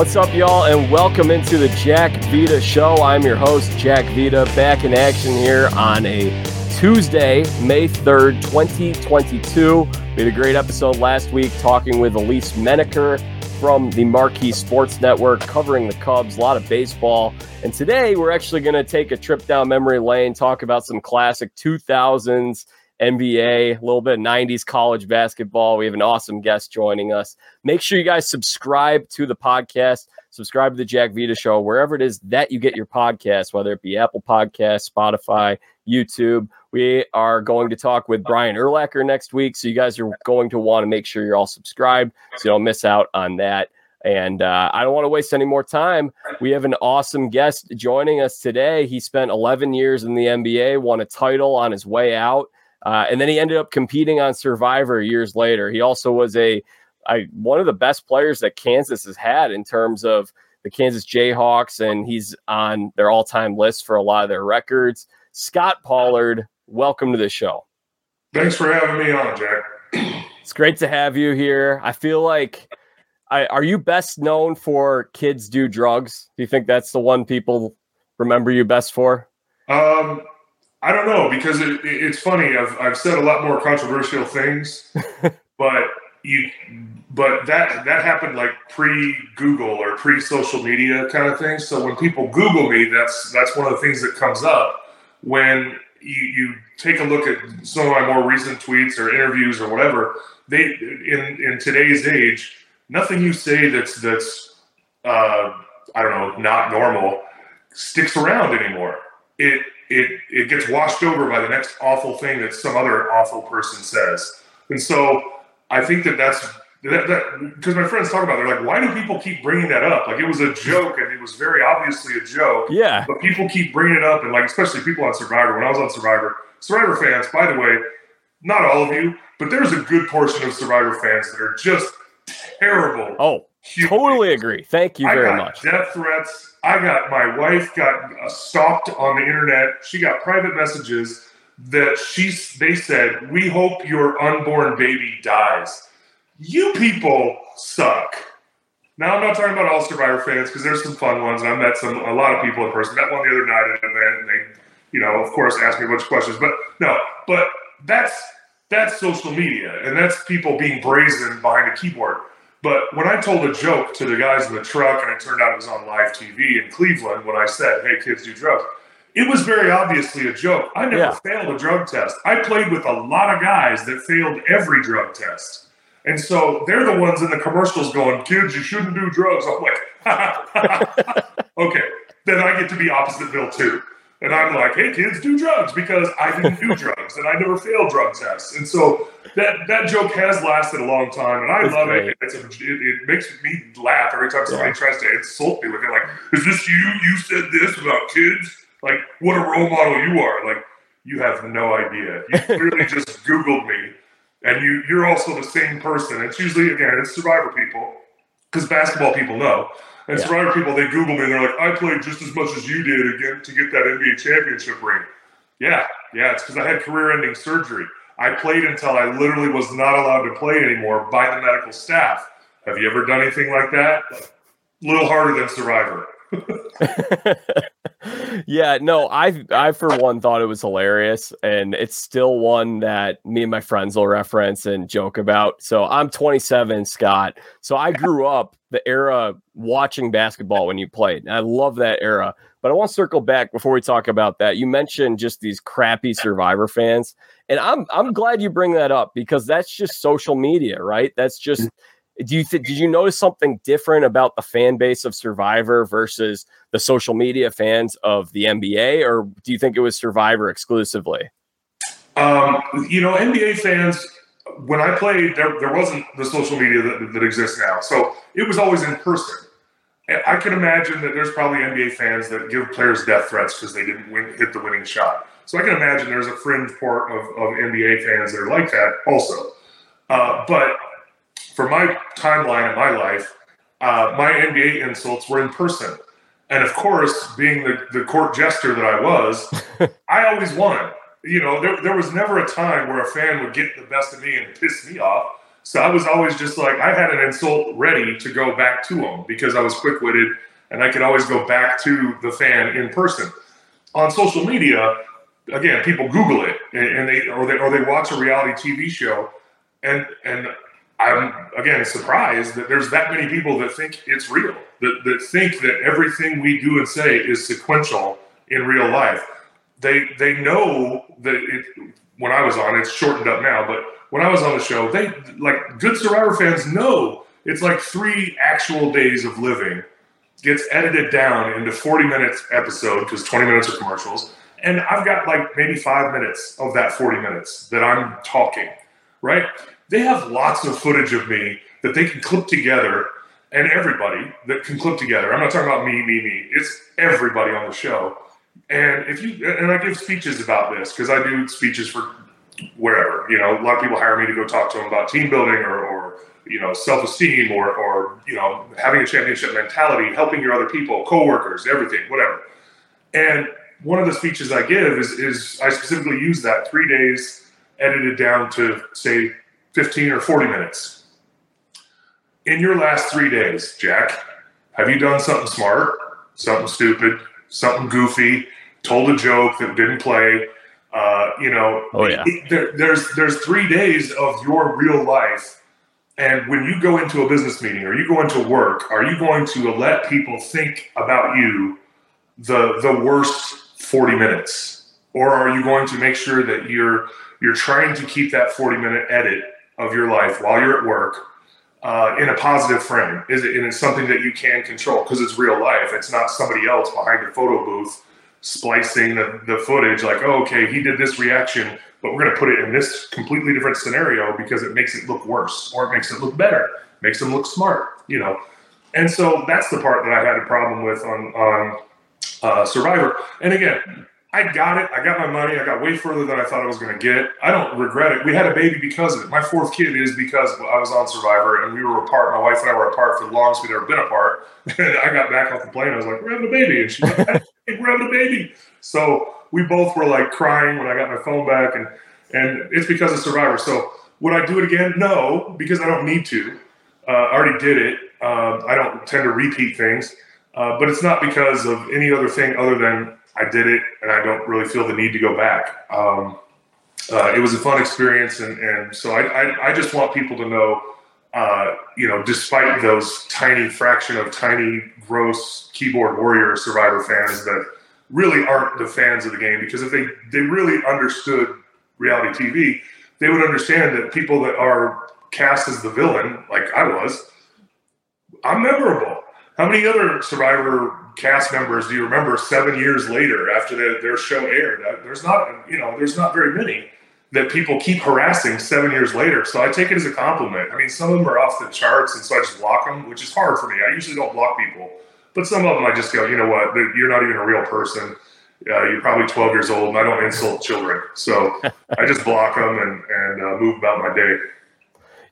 What's up, y'all, and welcome into the Jack Vita Show. I'm your host, Jack Vita, back in action here on a Tuesday, May 3rd, 2022. We had a great episode last week talking with Elise Menaker from the Marquee Sports Network, covering the Cubs, a lot of baseball. And today we're actually going to take a trip down memory lane, talk about some classic 2000s NBA, a little bit of 90s college basketball. We have an awesome guest joining us. Make sure you guys subscribe to the podcast, subscribe to the Jack Vita Show, wherever it is that you get your podcast, whether it be Apple Podcast, Spotify, YouTube. We are going to talk with Brian Urlacher next week. So you guys are going to want to make sure you're all subscribed so you don't miss out on that. And uh, I don't want to waste any more time. We have an awesome guest joining us today. He spent 11 years in the NBA, won a title on his way out. Uh, and then he ended up competing on Survivor years later. He also was a one of the best players that Kansas has had in terms of the Kansas Jayhawks, and he's on their all time list for a lot of their records. Scott Pollard, welcome to the show. Thanks for having me on, Jack. It's great to have you here. I feel like, I, are you best known for Kids Do Drugs? Do you think that's the one people remember you best for? Um, I don't know because it, it, it's funny. I've I've said a lot more controversial things, but you but that that happened like pre Google or pre social media kind of thing. So when people Google me, that's that's one of the things that comes up when you, you take a look at some of my more recent tweets or interviews or whatever. They in in today's age, nothing you say that's that's uh, I don't know not normal sticks around anymore. It it it gets washed over by the next awful thing that some other awful person says. And so I think that that's that because my friends talk about it, they're like, why do people keep bringing that up? Like it was a joke and it was very obviously a joke. Yeah. But people keep bringing it up and like especially people on Survivor. When I was on Survivor, Survivor fans, by the way, not all of you, but there's a good portion of Survivor fans that are just terrible. Oh, totally agree. Thank you very much. Death threats I got my wife got uh, stalked on the internet. She got private messages that she they said, "We hope your unborn baby dies." You people suck. Now I'm not talking about all Survivor fans because there's some fun ones, and I met some a lot of people in person. Met one the other night at an event, and they, you know, of course, asked me a bunch of questions. But no, but that's that's social media, and that's people being brazen behind a keyboard. But when I told a joke to the guys in the truck, and it turned out it was on live TV in Cleveland, when I said, "Hey, kids do drugs," it was very obviously a joke. I never yeah. failed a drug test. I played with a lot of guys that failed every drug test. And so they're the ones in the commercials going, kids, you shouldn't do drugs. I'm like, okay, then I get to be opposite Bill too. And I'm like, hey, kids, do drugs because I didn't do drugs and I never failed drug tests. And so that that joke has lasted a long time, and I love great. it. It's a, it. It makes me laugh every time somebody yeah. tries to insult me. Like, like, is this you? You said this about kids? Like, what a role model you are. Like, you have no idea. You clearly just Googled me, and you you're also the same person. It's usually again, it's Survivor people because basketball people know. And yeah. Survivor people, they Google me and they're like, I played just as much as you did again to get that NBA championship ring. Yeah, yeah, it's because I had career ending surgery. I played until I literally was not allowed to play anymore by the medical staff. Have you ever done anything like that? A little harder than Survivor. yeah, no, I I for one thought it was hilarious, and it's still one that me and my friends will reference and joke about. So I'm 27, Scott. So I grew up the era watching basketball when you played. I love that era. But I want to circle back before we talk about that. You mentioned just these crappy Survivor fans, and I'm I'm glad you bring that up because that's just social media, right? That's just mm do you th- did you notice something different about the fan base of Survivor versus the social media fans of the NBA, or do you think it was Survivor exclusively? Um, you know, NBA fans. When I played, there, there wasn't the social media that, that exists now, so it was always in person. I can imagine that there's probably NBA fans that give players death threats because they didn't win, hit the winning shot. So I can imagine there's a fringe part of, of NBA fans that are like that also. Uh, but for my timeline in my life, uh, my NBA insults were in person. And of course, being the, the court jester that I was, I always won. You know, there, there was never a time where a fan would get the best of me and piss me off. So I was always just like, I had an insult ready to go back to them because I was quick witted and I could always go back to the fan in person. On social media, again, people Google it and they or they or they watch a reality TV show, and and I'm again surprised that there's that many people that think it's real, that that think that everything we do and say is sequential in real life. They they know that it. When I was on, it's shortened up now, but when I was on the show, they like good Survivor fans know it's like three actual days of living gets edited down into 40 minutes episode because 20 minutes are commercials and I've got like maybe five minutes of that 40 minutes that I'm talking, right? They have lots of footage of me that they can clip together, and everybody that can clip together. I'm not talking about me, me, me. It's everybody on the show. And if you and I give speeches about this because I do speeches for wherever. You know, a lot of people hire me to go talk to them about team building or, or you know self-esteem or or you know having a championship mentality, helping your other people, coworkers, everything, whatever. And one of the speeches I give is, is I specifically use that three days edited down to say 15 or 40 minutes. In your last three days, Jack, have you done something smart, something stupid, something goofy, told a joke that didn't play? Uh, you know, oh yeah. There, there's there's three days of your real life, and when you go into a business meeting or you go into work, are you going to let people think about you the the worst 40 minutes? Or are you going to make sure that you're you're trying to keep that 40 minute edit of your life while you're at work uh, in a positive frame? Is it and it's something that you can control because it's real life. It's not somebody else behind a photo booth splicing the, the footage like oh okay he did this reaction but we're going to put it in this completely different scenario because it makes it look worse or it makes it look better makes them look smart you know? And so that's the part that i had a problem with on on uh, Survivor. And again, I got it. I got my money. I got way further than I thought I was going to get. I don't regret it. We had a baby because of it. My fourth kid is because I was on Survivor and we were apart. My wife and I were apart for the longest we'd ever been apart. And I got back off the plane. I was like, "We're having a baby," and she's like, "We're having a baby." So we both were like crying when I got my phone back, and and it's because of Survivor. So would I do it again? No, because I don't need to. Uh, I already did it. Uh, I don't tend to repeat things. Uh, but it's not because of any other thing other than I did it and I don't really feel the need to go back. Um, uh, it was a fun experience, and, and so I, I, I just want people to know, uh, you know, despite those tiny fraction of tiny, gross keyboard warrior survivor fans that really aren't the fans of the game, because if they, they really understood reality TV, they would understand that people that are cast as the villain, like I was, I'm memorable. How many other Survivor cast members do you remember seven years later after the, their show aired? Uh, there's not, you know, there's not very many that people keep harassing seven years later. So I take it as a compliment. I mean, some of them are off the charts, and so I just block them, which is hard for me. I usually don't block people, but some of them I just go, you know what, you're not even a real person. Uh, you're probably 12 years old, and I don't insult children. So I just block them and, and uh, move about my day.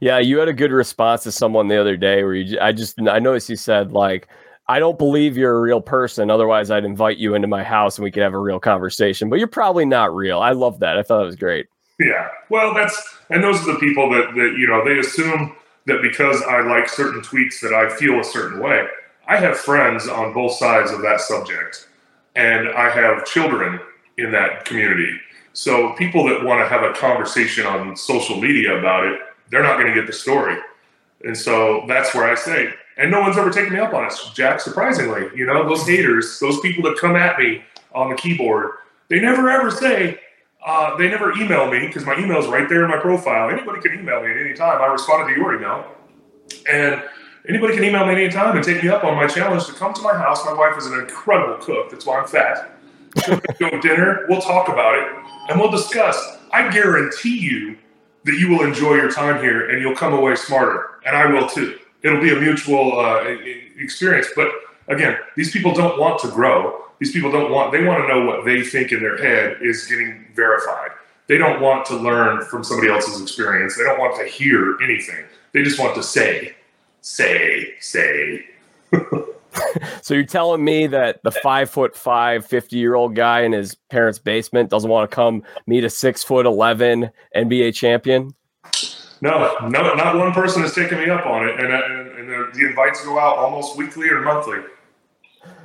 Yeah, you had a good response to someone the other day where you, I just, I noticed you said like, I don't believe you're a real person. Otherwise, I'd invite you into my house and we could have a real conversation. But you're probably not real. I love that. I thought it was great. Yeah. Well, that's and those are the people that that you know they assume that because I like certain tweets that I feel a certain way. I have friends on both sides of that subject, and I have children in that community. So people that want to have a conversation on social media about it they're not going to get the story. And so that's where I say, and no one's ever taken me up on it, Jack, surprisingly. You know, those haters, those people that come at me on the keyboard, they never ever say, uh, they never email me because my email is right there in my profile. Anybody can email me at any time. I responded to your email. And anybody can email me at any time and take me up on my challenge to come to my house. My wife is an incredible cook. That's why I'm fat. She'll go dinner. We'll talk about it and we'll discuss. I guarantee you that you will enjoy your time here and you'll come away smarter. And I will too. It'll be a mutual uh, experience. But again, these people don't want to grow. These people don't want, they want to know what they think in their head is getting verified. They don't want to learn from somebody else's experience. They don't want to hear anything. They just want to say, say, say. so you're telling me that the five foot five 50 year old guy in his parents' basement doesn't want to come meet a six foot 11 NBA champion? No, no, not one person has taken me up on it, and, and, and the, the invites go out almost weekly or monthly.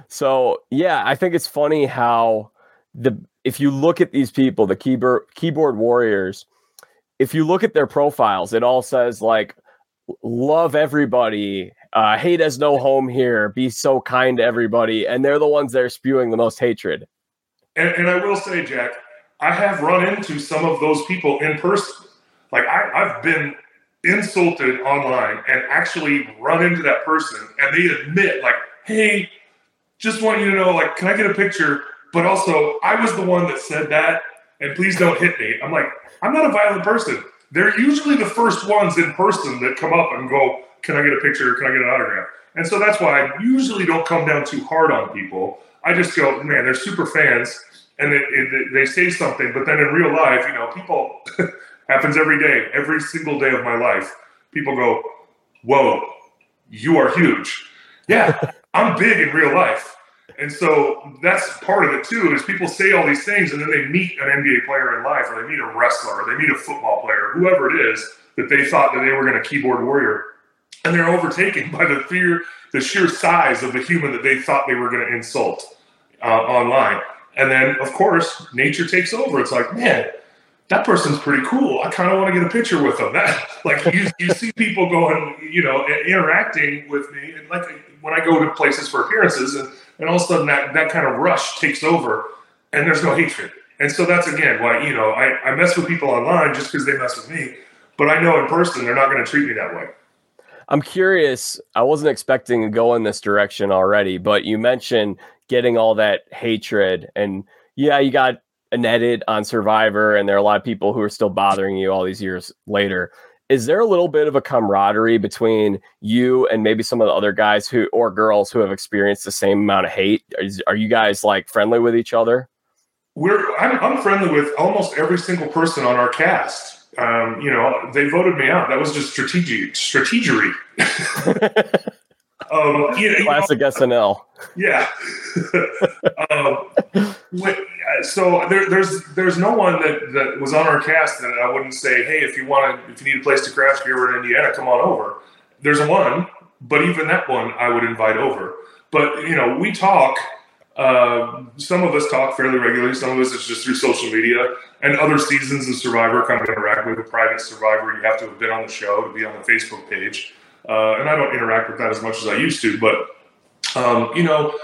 So yeah, I think it's funny how the if you look at these people, the keyboard keyboard warriors, if you look at their profiles, it all says like love everybody, uh, hate has no home here, be so kind to everybody, and they're the ones that are spewing the most hatred. And, and I will say, Jack, I have run into some of those people in person. Like I, I've been insulted online and actually run into that person, and they admit, like, hey, just want you to know, like, can I get a picture? But also, I was the one that said that, and please don't hit me. I'm like, I'm not a violent person. They're usually the first ones in person that come up and go, can I get a picture? Can I get an autograph? And so that's why I usually don't come down too hard on people. I just go, man, they're super fans, and it, it, they say something, but then in real life, you know, people happens every day, every single day of my life. People go, whoa, you are huge. Yeah, I'm big in real life. And so that's part of it too, is people say all these things and then they meet an NBA player in life or they meet a wrestler or they meet a football player, whoever it is, that they thought that they were going to keyboard warrior. And they're overtaken by the fear, the sheer size of the human that they thought they were going to insult uh, online. And then, of course, nature takes over. It's like, man, that person's pretty cool. I kind of want to get a picture with them. That like you, you see people going, you know, interacting with me, and like when I go to places for appearances, and, and all of a sudden that that kind of rush takes over, and there's no hatred. And so that's again why you know I, I mess with people online just because they mess with me, but I know in person they're not going to treat me that way. I'm curious. I wasn't expecting to go in this direction already, but you mentioned getting all that hatred, and yeah, you got an edit on Survivor, and there are a lot of people who are still bothering you all these years later. Is there a little bit of a camaraderie between you and maybe some of the other guys who or girls who have experienced the same amount of hate? Is, are you guys like friendly with each other? We're I'm, I'm friendly with almost every single person on our cast. Um, you know, they voted me out. That was just strategic strategery. um, you know, Classic you know, SNL. Yeah. um, so there, there's there's no one that, that was on our cast that I wouldn't say, hey, if you want to, if you need a place to crash beer in Indiana, come on over. There's one, but even that one I would invite over. But you know, we talk. Uh, some of us talk fairly regularly. Some of us it's just through social media. And other seasons of Survivor kind of interact with a private Survivor. You have to have been on the show to be on the Facebook page. Uh, and I don't interact with that as much as I used to. But um, you know,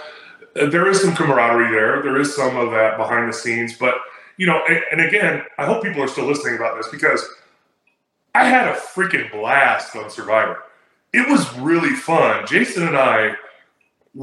there is some camaraderie there. There is some of that behind the scenes, but you know, and, and, again, I hope people are still listening about this because I had a freaking blast on Survivor. It was really fun. Jason and I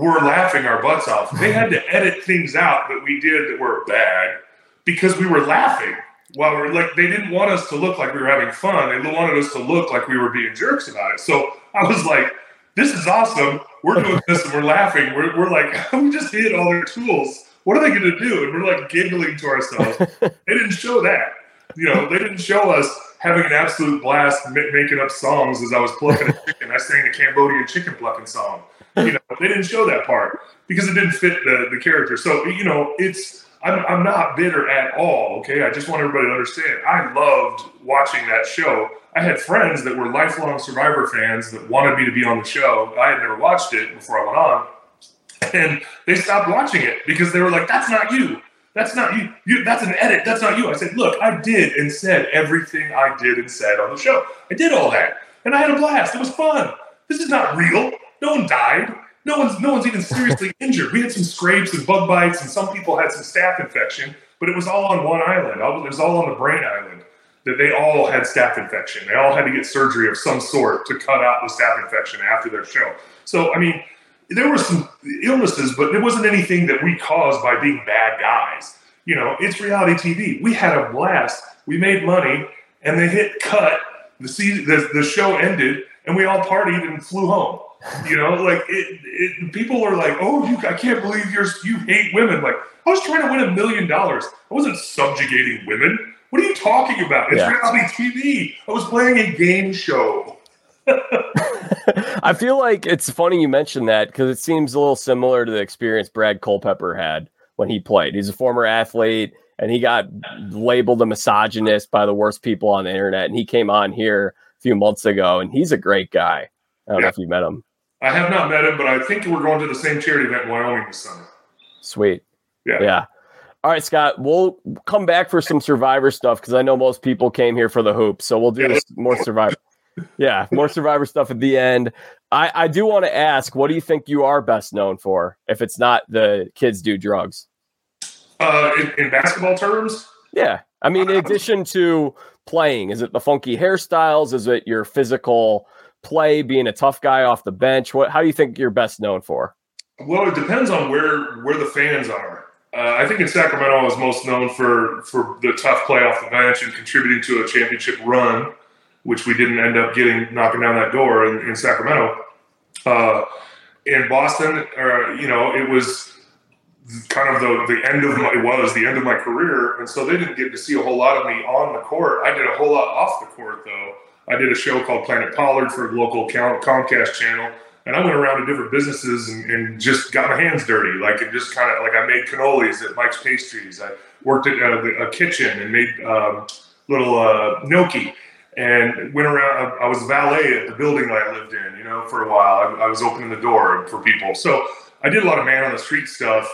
were laughing our butts off. They had to edit things out that we did that were bad because we were laughing. While we're like, they didn't want us to look like we were having fun. They wanted us to look like we were being jerks about it. So I was like, this is awesome. We're doing this and we're laughing. We're, we're like, we just hit all their tools. What are they going to do? And we're like giggling to ourselves. they didn't show that. You know, they didn't show us having an absolute blast making up songs as I was plucking a chicken. I sang the Cambodian chicken plucking song. You know, they didn't show that part because it didn't fit the, the character. So, you know, it's, I'm, I'm not bitter at all. Okay. I just want everybody to understand. I loved watching that show I had friends that were lifelong Survivor fans that wanted me to be on the show. I had never watched it before I went on, and they stopped watching it because they were like, "That's not you. That's not you. you. That's an edit. That's not you." I said, "Look, I did and said everything I did and said on the show. I did all that, and I had a blast. It was fun. This is not real. No one died. No one's no one's even seriously injured. We had some scrapes and bug bites, and some people had some staph infection, but it was all on one island. It was all on the brain island." that they all had staph infection. They all had to get surgery of some sort to cut out the staph infection after their show. So, I mean, there were some illnesses, but it wasn't anything that we caused by being bad guys. You know, it's reality TV. We had a blast. We made money, and they hit cut. The season, the, the show ended, and we all partied and flew home. You know, like it, it, people are like, "Oh, you, I can't believe you're you hate women." Like I was trying to win a million dollars. I wasn't subjugating women. What are you talking about? It's yeah. reality TV. I was playing a game show. I feel like it's funny you mentioned that because it seems a little similar to the experience Brad Culpepper had when he played. He's a former athlete and he got labeled a misogynist by the worst people on the internet. And he came on here a few months ago, and he's a great guy. I don't yeah. know if you met him. I have not met him, but I think we're going to the same charity event in Wyoming this summer. Sweet. Yeah. Yeah. All right, Scott, we'll come back for some survivor stuff because I know most people came here for the hoops. So we'll do yeah. more survivor. yeah, more survivor stuff at the end. I, I do want to ask, what do you think you are best known for if it's not the kids do drugs? Uh, in, in basketball terms? Yeah. I mean, in addition to playing, is it the funky hairstyles? Is it your physical play, being a tough guy off the bench? What how do you think you're best known for? Well, it depends on where where the fans are. Uh, I think in Sacramento, I was most known for for the tough play off the bench and contributing to a championship run, which we didn't end up getting knocking down that door in, in Sacramento. Uh, in Boston, uh, you know, it was kind of the, the end of my it was the end of my career, and so they didn't get to see a whole lot of me on the court. I did a whole lot off the court though. I did a show called Planet Pollard for a local Comcast channel and I went around to different businesses and, and just got my hands dirty. Like it just kind of like I made cannolis at Mike's Pastries. I worked at a, a kitchen and made um, little uh, gnocchi and went around. I, I was valet at the building that I lived in, you know, for a while. I, I was opening the door for people. So I did a lot of man on the street stuff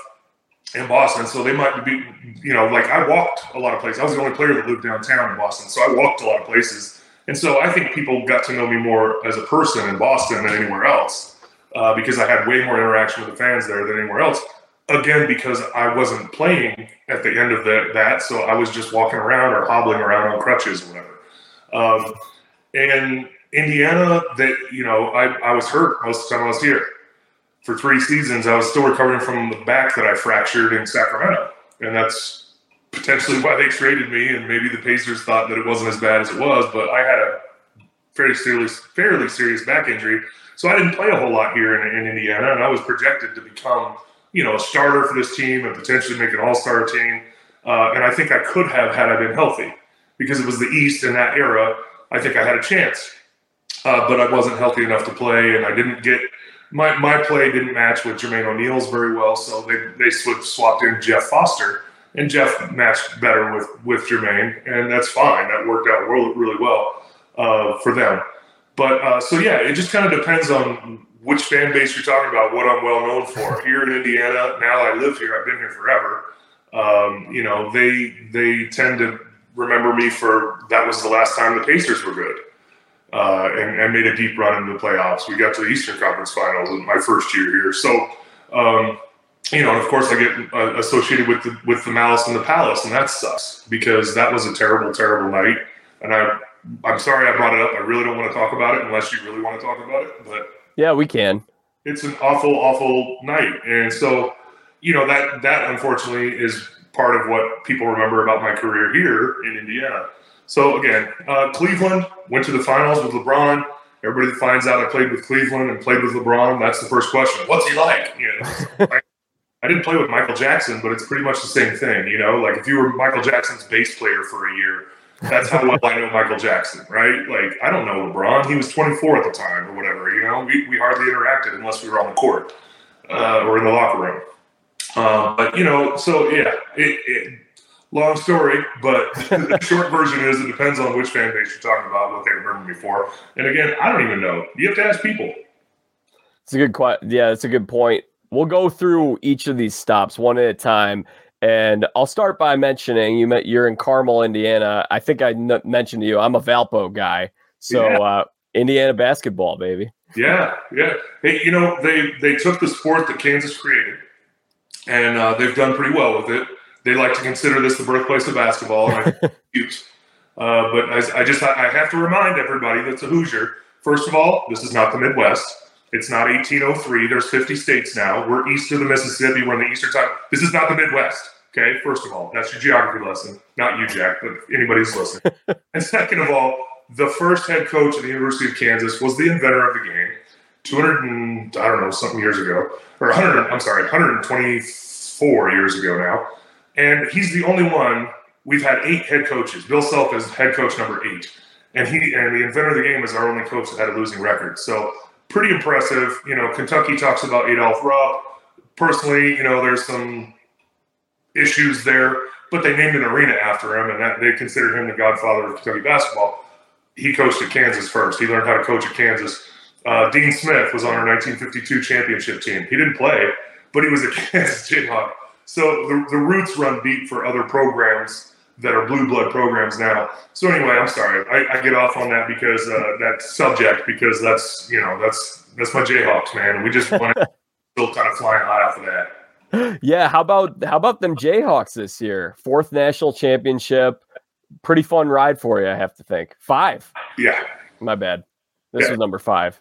in Boston. So they might be, you know, like I walked a lot of places. I was the only player that lived downtown in Boston. So I walked a lot of places and so I think people got to know me more as a person in Boston than anywhere else uh, because I had way more interaction with the fans there than anywhere else. Again, because I wasn't playing at the end of the, that, so I was just walking around or hobbling around on crutches or whatever. Um, and Indiana, that you know, I, I was hurt most of the time I was here. For three seasons, I was still recovering from the back that I fractured in Sacramento, and that's potentially why they traded me, and maybe the Pacers thought that it wasn't as bad as it was. But I had a fairly serious, fairly serious back injury, so I didn't play a whole lot here in, in Indiana, and I was projected to become, you know, a starter for this team and potentially make an All-Star team. Uh, and I think I could have had I been healthy, because it was the East in that era. I think I had a chance, uh, but I wasn't healthy enough to play, and I didn't get my my play didn't match with Jermaine O'Neal's very well, so they they swapped in Jeff Foster and Jeff matched better with with Jermaine, and that's fine. That worked out really, really well uh, for them. But uh, so yeah, it just kind of depends on which fan base you're talking about. What I'm well known for here in Indiana. Now I live here. I've been here forever. Um, you know, they they tend to remember me for that was the last time the Pacers were good. Uh, and, and, made a deep run into the playoffs. We got to the Eastern Conference Finals in my first year here. So, um, you know, and of course, I get uh, associated with the with the Malice in the Palace, and that sucks because that was a terrible, terrible night. And I, I'm sorry I brought it up. I really don't want to talk about it unless you really want to talk about it. But yeah, we can. It's an awful, awful night, and so you know that that unfortunately is part of what people remember about my career here in Indiana. So again, uh, Cleveland went to the finals with LeBron. Everybody finds out I played with Cleveland and played with LeBron, that's the first question. What's he like? You know, I didn't play with Michael Jackson, but it's pretty much the same thing. You know, like if you were Michael Jackson's bass player for a year, that's how well I know Michael Jackson, right? Like I don't know LeBron. He was 24 at the time or whatever. You know, we, we hardly interacted unless we were on the court uh, or in the locker room. Um, but you know, so yeah, it, it, long story, but the short version is it depends on which fan base you're talking about, what they remember me for. And again, I don't even know. You have to ask people. It's a good question. Yeah, it's a good point we'll go through each of these stops one at a time. And I'll start by mentioning you met you're in Carmel, Indiana. I think I n- mentioned to you I'm a Valpo guy, so yeah. uh, Indiana basketball, baby. Yeah, yeah. Hey, you know they they took the sport that Kansas created, and uh, they've done pretty well with it. They like to consider this the birthplace of basketball, and I uh, but I, I just I have to remind everybody that's a Hoosier. First of all, this is not the Midwest. It's not 1803. There's 50 states now. We're east of the Mississippi. We're in the eastern time. This is not the Midwest. Okay, first of all, that's your geography lesson. Not you, Jack, but anybody's listening. and second of all, the first head coach of the University of Kansas was the inventor of the game 200 and, I don't know, something years ago. Or 100, I'm sorry, 124 years ago now. And he's the only one. We've had eight head coaches. Bill Self is head coach number eight. And he and the inventor of the game is our only coach that had a losing record. So pretty impressive. You know, Kentucky talks about Adolph Rupp. Personally, you know, there's some issues there, but they named an arena after him, and that, they consider him the godfather of Kentucky basketball. he coached at Kansas first. He learned how to coach at Kansas. Uh, Dean Smith was on our 1952 championship team. He didn't play, but he was a Kansas Jayhawk. So the, the roots run deep for other programs that are blue blood programs now. So anyway, I'm sorry, I, I get off on that because uh, that subject because that's you know that's that's my Jayhawks, man. We just want to still kind of flying high off of that. Yeah, how about how about them Jayhawks this year? Fourth national championship. Pretty fun ride for you, I have to think. Five. Yeah. My bad. This yeah. was number five.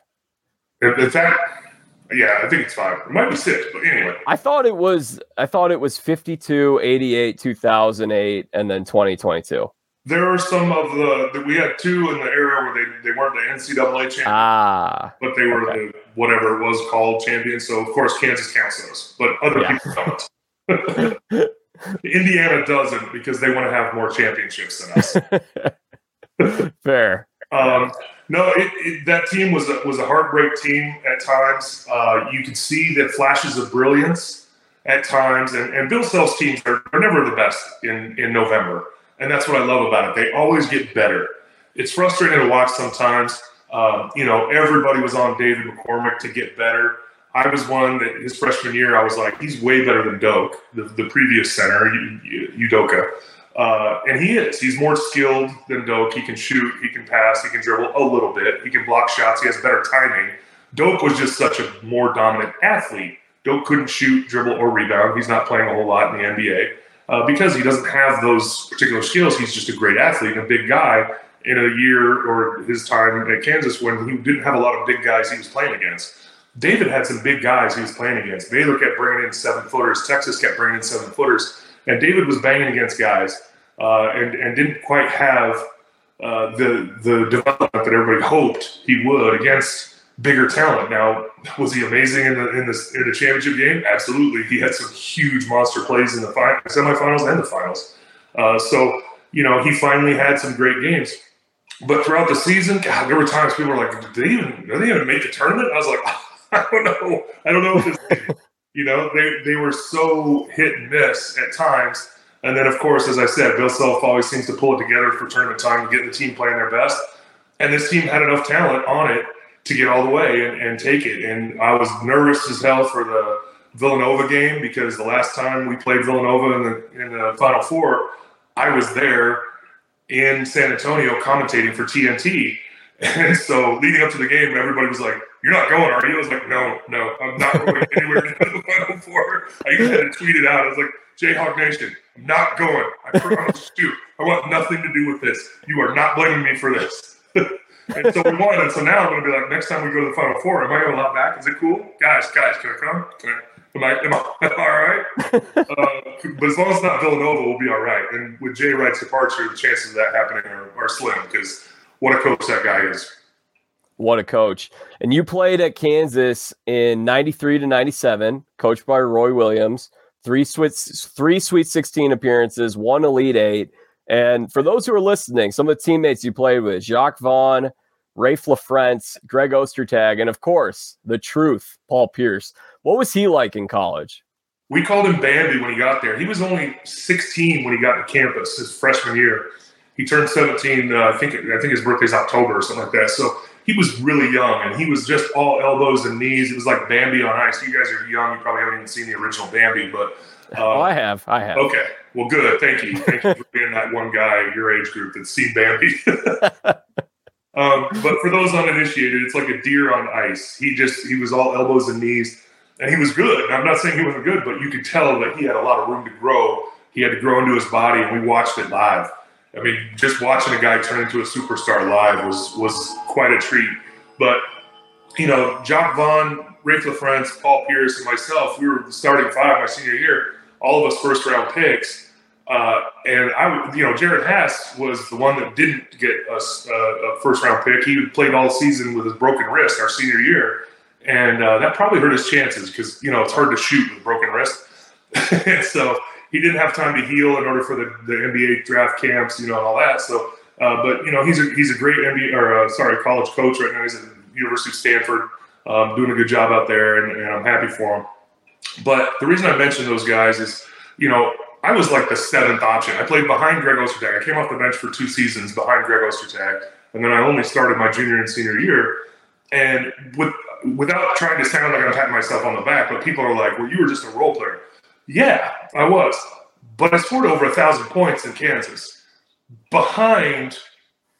Yeah, I think it's five. It might be six, but anyway. I thought it was I thought it was 52, 88, 2008, and then 2022. There are some of the we had two in the era where they, they weren't the NCAA champions, ah, but they were okay. the whatever it was called champions. So of course Kansas counts those, but other yeah. people don't. Indiana doesn't because they want to have more championships than us. Fair. Um, no, it, it, that team was a, was a heartbreak team at times. Uh, you could see the flashes of brilliance at times, and, and Bill Self's teams are, are never the best in, in November, and that's what I love about it. They always get better. It's frustrating to watch sometimes. Um, you know, everybody was on David McCormack to get better. I was one that his freshman year, I was like, he's way better than Doak, the, the previous center, Udoka. Uh, and he is. He's more skilled than Doak. He can shoot, he can pass, he can dribble a little bit, he can block shots, he has better timing. Doak was just such a more dominant athlete. Doak couldn't shoot, dribble, or rebound. He's not playing a whole lot in the NBA uh, because he doesn't have those particular skills. He's just a great athlete a big guy in a year or his time at Kansas when he didn't have a lot of big guys he was playing against. David had some big guys he was playing against. Baylor kept bringing in seven footers. Texas kept bringing in seven footers. And David was banging against guys uh, and, and didn't quite have uh, the the development that everybody hoped he would against bigger talent. Now, was he amazing in the in the in the championship game? Absolutely. He had some huge monster plays in the final, semifinals and the finals. Uh, so you know he finally had some great games. But throughout the season, God, there were times people were like, "Did they even did they even make the tournament?" I was like, "I don't know. I don't know if it's." You know, they, they were so hit and miss at times. And then, of course, as I said, Bill Self always seems to pull it together for tournament time and get the team playing their best. And this team had enough talent on it to get all the way and, and take it. And I was nervous as hell for the Villanova game because the last time we played Villanova in the, in the Final Four, I was there in San Antonio commentating for TNT. And so leading up to the game, everybody was like, "You're not going, are you?" I was like, "No, no, I'm not going anywhere near the Final Four. I even had to tweet it out. I was like, "Jayhawk Nation, I'm not going. I promise you. I want nothing to do with this. You are not blaming me for this." and so we won. And so now I'm going to be like, next time we go to the Final Four, am I going to lot back? Is it cool, guys? Guys, can I come? Can I? Am I, am I all right? uh, but as long as it's not Villanova, we'll be all right. And with Jay Wright's departure, the chances of that happening are, are slim because what a coach that guy is. What a coach. And you played at Kansas in 93 to 97, coached by Roy Williams, three sweet, three Sweet 16 appearances, one Elite Eight. And for those who are listening, some of the teammates you played with, Jacque Vaughn, Raef LaFrentz, Greg Ostertag, and of course, the truth, Paul Pierce. What was he like in college? We called him Bambi when he got there. He was only 16 when he got to campus his freshman year. He turned 17. Uh, I think I think his birthday's October or something like that. So he was really young, and he was just all elbows and knees. It was like Bambi on ice. You guys are young. You probably haven't even seen the original Bambi, but uh, oh, I have. I have. Okay. Well, good. Thank you. Thank you for being that one guy your age group that's seen Bambi. um, but for those uninitiated, it's like a deer on ice. He just he was all elbows and knees, and he was good. I'm not saying he wasn't good, but you could tell that he had a lot of room to grow. He had to grow into his body, and we watched it live. I mean, just watching a guy turn into a superstar live was was quite a treat. But you know, Jacque Vaughn, Raef LaFrentz, Paul Pierce, and myself, we were the starting five my senior year. All of us first round picks. Uh, and I, you know, Jerod Haase was the one that didn't get us uh, a first round pick. He played all season with his broken wrist our senior year, and uh, that probably hurt his chances because you know it's hard to shoot with a broken wrist. and so he didn't have time to heal in order for the, the NBA draft camps, you know, and all that. So, uh, but you know, he's a he's a great NBA or uh, sorry college coach right now. He's at University of Stanford, um, doing a good job out there, and, and, I'm happy for him. But the reason I mentioned those guys is, you know, I was like the seventh option. I played behind Greg Ostertag. I came off the bench for two seasons behind Greg Ostertag. and then I only started my junior and senior year. And with without trying to sound like I'm patting myself on the back, but people are like, "Well, you were just a role player." Yeah, I was, but I scored over a thousand points in Kansas, behind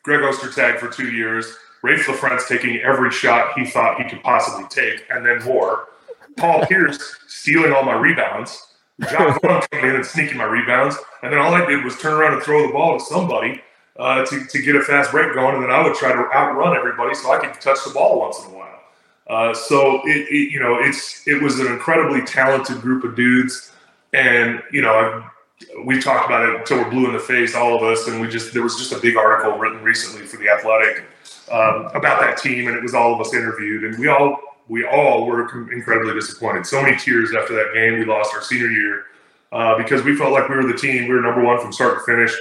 Greg Ostertag for two years, Raef LaFrentz taking every shot he thought he could possibly take, and then more. Paul Pierce stealing all my rebounds. John Vaughn coming in and sneaking my rebounds, and then all I did was turn around and throw the ball to somebody uh, to, to get a fast break going, and then I would try to outrun everybody so I could touch the ball once in a while. Uh, so it, it, you know, it's it was an incredibly talented group of dudes, and you know, we talked about it until we're blue in the face, all of us, and we just there was just a big article written recently for the Athletic um, about that team, and it was all of us interviewed, and we all we all were incredibly disappointed. So many tears after that game. We lost our senior year uh, because we felt like we were the team. We were number one from start to finish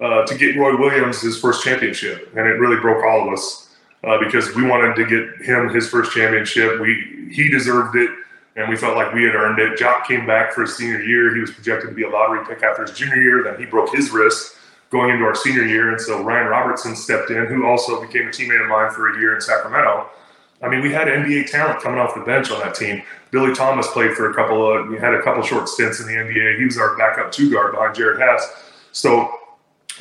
uh, to get Roy Williams his first championship, and it really broke all of us uh, because we wanted to get him his first championship. We he deserved it, and we felt like we had earned it. Jacque came back for his senior year. He was projected to be a lottery pick after his junior year. Then he broke his wrist going into our senior year, and so Ryan Robertson stepped in, who also became a teammate of mine for a year in Sacramento. I mean, we had NBA talent coming off the bench on that team. Billy Thomas played for a couple of, we had a couple short stints in the NBA. He was our backup two guard behind Jerod Haase. So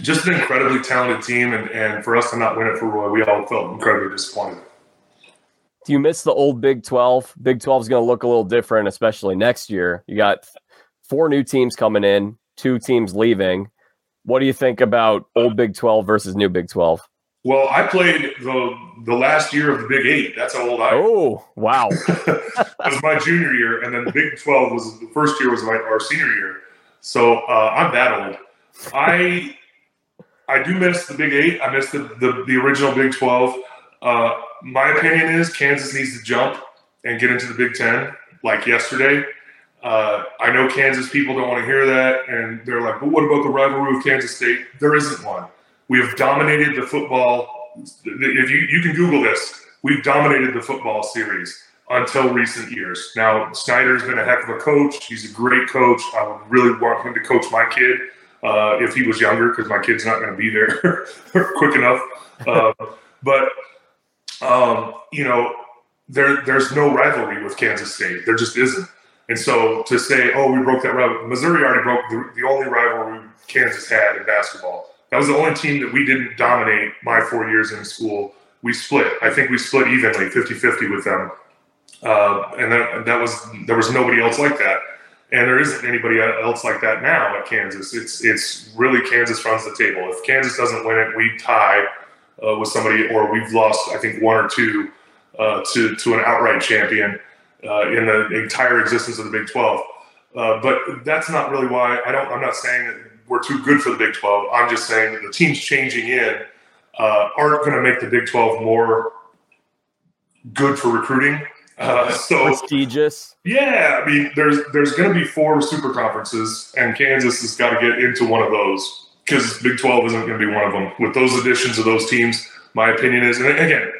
just an incredibly talented team, and, and for us to not win it for Roy, we all felt incredibly disappointed. Do you miss the old Big 12? Big 12 is going to look a little different, especially next year. You got four new teams coming in, two teams leaving. What do you think about old Big 12 versus new Big 12? Well, I played the the last year of the Big Eight. That's how old I. Oh, wow! that was my junior year, and then the Big Twelve was the first year was my our senior year. So uh, I'm that old. I I do miss the Big Eight. I miss the the, the original Big Twelve. Uh, my opinion is Kansas needs to jump and get into the Big Ten like yesterday. Uh, I know Kansas people don't want to hear that, and they're like, "But what about the rivalry with Kansas State?" There isn't one. We have dominated the football. If you you can Google this, we've dominated the football series until recent years. Now Snyder's been a heck of a coach. He's a great coach. I would really want him to coach my kid uh, if he was younger, because my kid's not going to be there quick enough. Uh, but um, you know, there there's no rivalry with Kansas State. There just isn't. And so to say, oh, we broke that rivalry, Missouri already broke the, the only rivalry Kansas had in basketball. That was the only team that we didn't dominate my four years in school. We split. I think we split evenly, 50 50 with them. Uh, and that, that was there was nobody else like that and there isn't anybody else like that now at Kansas. It's it's really Kansas runs the table. If Kansas doesn't win it, we tie uh, with somebody, or we've lost I think one or two uh, to to an outright champion uh, in the entire existence of the Big Twelve. Uh, but that's not really why I don't. I'm not saying that we're too good for the Big Twelve. I'm just saying that the teams changing in uh, aren't going to make the Big Twelve more good for recruiting uh, so prestigious. Yeah, I mean, there's there's going to be four super conferences, and Kansas has got to get into one of those because Big Twelve isn't going to be one of them. With those additions of those teams, my opinion is, and again,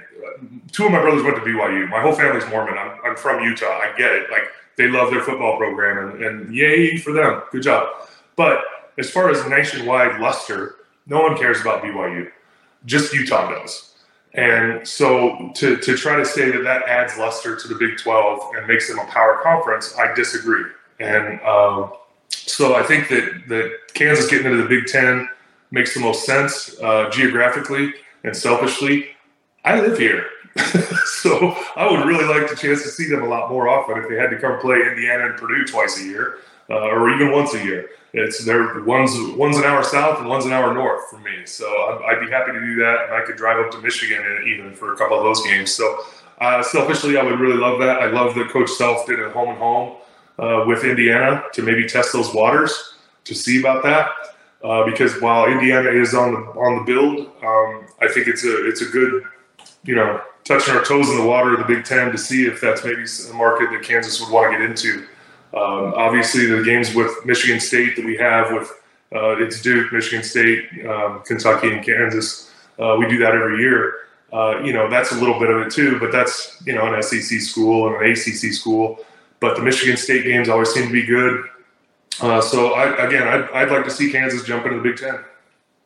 two of my brothers went to BYU. My whole family's Mormon. I'm, I'm from Utah. I get it. Like they love their football program, and, and yay for them. Good job. But as far as nationwide luster, no one cares about BYU. Just Utah does. And so to, to try to say that that adds luster to the Big 12 and makes them a power conference, I disagree. And um, so I think that, that Kansas getting into the Big 10 makes the most sense uh, geographically and selfishly. I live here. so I would really like the chance to see them a lot more often if they had to come play Indiana and Purdue twice a year uh, or even once a year. It's there one's one's an hour south and one's an hour north for me. So I'd, I'd be happy to do that, and I could drive up to Michigan even for a couple of those games. So uh, selfishly, I would really love that. I love that Coach Self did a home and home uh, with Indiana to maybe test those waters to see about that. Uh, because while Indiana is on the on the build, um, I think it's a it's a good, you know, touching our toes in the water of the Big Ten to see if that's maybe a market that Kansas would want to get into. Um, obviously, the games with Michigan State that we have with uh, it's Duke, Michigan State, um, Kentucky, and Kansas. Uh, we do that every year. Uh, you know, that's a little bit of it too, but that's you know an SEC school and an ACC school. But the Michigan State games always seem to be good. Uh, so I, again, I'd, I'd like to see Kansas jump into the Big Ten.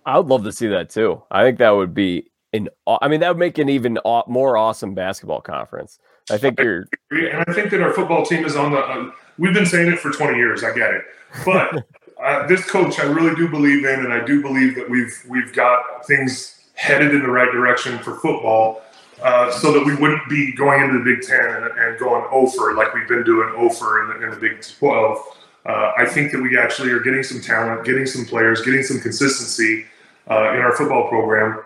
I would love to see that too. I think that would be an I mean that would make an even more awesome basketball conference. I think you're and I think that our football team is on the uh, we've been saying it for 20 years, I get it. But uh, this coach I really do believe in and I do believe that we've we've got things headed in the right direction for football. Uh, so that we wouldn't be going into the Big Ten and, and going over like we've been doing over in the, in the Big 12. Uh, I think that we actually are getting some talent, getting some players, getting some consistency uh, in our football program,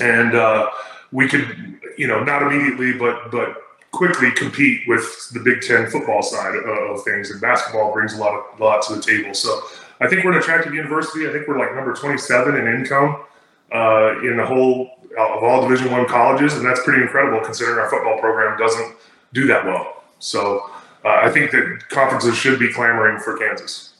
and uh, we could, you know, not immediately, but but quickly compete with the Big Ten football side of things. And basketball brings a lot of a lot to the table. So I think we're an attractive university. I think we're like number 27 in income uh, in the whole of all Division One colleges, and that's pretty incredible considering our football program doesn't do that well. So uh, I think that conferences should be clamoring for Kansas.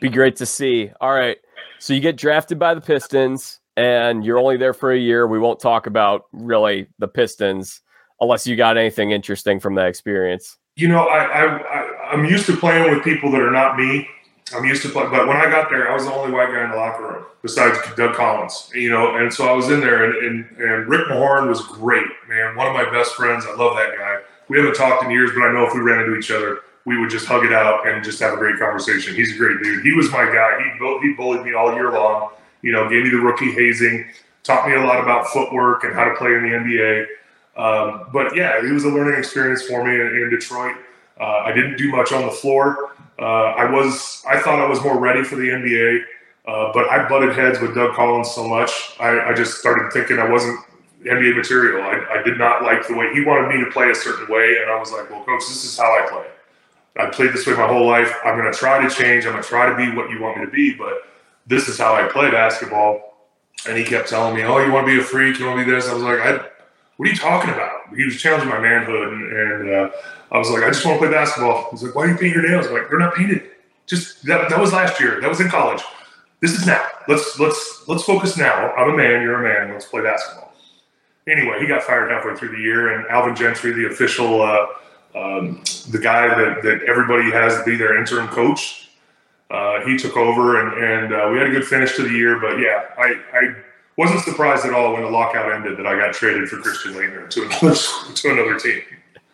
Be great to see. All right. So you get drafted by the Pistons and you're only there for a year. We won't talk about really the Pistons unless you got anything interesting from that experience. You know, I, I, I am used to playing with people that are not me. I'm used to play, but when I got there, I was the only white guy in the locker room besides Doug Collins. You know, and so I was in there, and and, and Rick Mahorn was great, man. One of my best friends. I love that guy. We haven't talked in years, but I know if we ran into each other, we would just hug it out and just have a great conversation. He's a great dude. He was my guy. He he bullied me all year long. You know, gave me the rookie hazing, taught me a lot about footwork and how to play in the NBA. Um, but yeah, it was a learning experience for me in, in Detroit. Uh, I didn't do much on the floor. Uh, I was I thought I was more ready for the NBA, uh, but I butted heads with Doug Collins so much. I, I just started thinking I wasn't NBA material. I, I, did not like the way he wanted me to play a certain way, and I was like, "Well, coach, this is how I play. I played this way my whole life. I'm going to try to change. I'm going to try to be what you want me to be, but this is how I play basketball." And he kept telling me, "Oh, you want to be a freak? You want to be this?" I was like, "What are you talking about?" He was challenging my manhood, and, and uh, I was like, "I just want to play basketball." He's like, "Why do you paint your nails?" I'm like, "They're not painted. Just that, that was last year. That was in college. This is now. Let's let's let's focus now. I'm a man. You're a man. Let's play basketball." anyway, he got fired halfway through the year, and Alvin Gentry, the official, uh, um, the guy that, that everybody has to be their interim coach, uh, he took over, and, and uh, we had a good finish to the year. But yeah, I, I wasn't surprised at all when the lockout ended that I got traded for Christian Laettner to another to another team.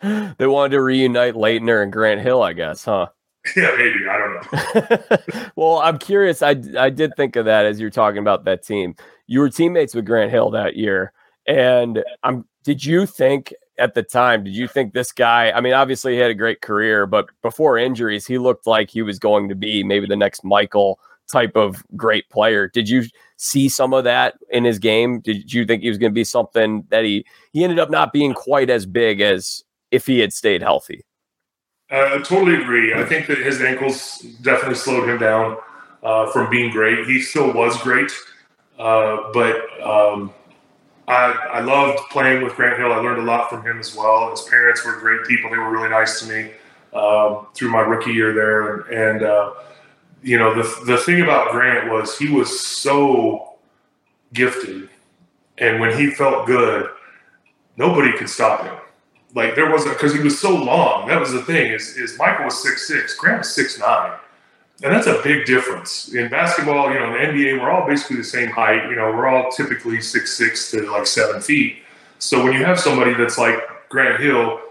They wanted to reunite Laettner and Grant Hill, I guess, huh? Yeah, maybe. I don't know. well, I'm curious. I, I did think of that as you're talking about that team. You were teammates with Grant Hill that year. And I'm did you think at the time, did you think this guy, I mean, obviously he had a great career, but before injuries, he looked like he was going to be maybe the next Michael type of great player. Did you see some of that in his game? Did you think he was going to be something that he he ended up not being quite as big as if he had stayed healthy? Uh, I totally agree. I think that his ankles definitely slowed him down uh, from being great. He still was great, uh, but um, I, I loved playing with Grant Hill. I learned a lot from him as well. His parents were great people. They were really nice to me um, through my rookie year there. And, and uh, you know, the, the thing about Grant was he was so gifted. And when he felt good, nobody could stop him. Like there wasn't because he was so long. That was the thing. Is is Michael was six six, Grant was six nine. And that's a big difference. In basketball, you know, in the NBA, we're all basically the same height. You know, we're all typically six six to like seven feet. So when you have somebody that's like Grant Hill,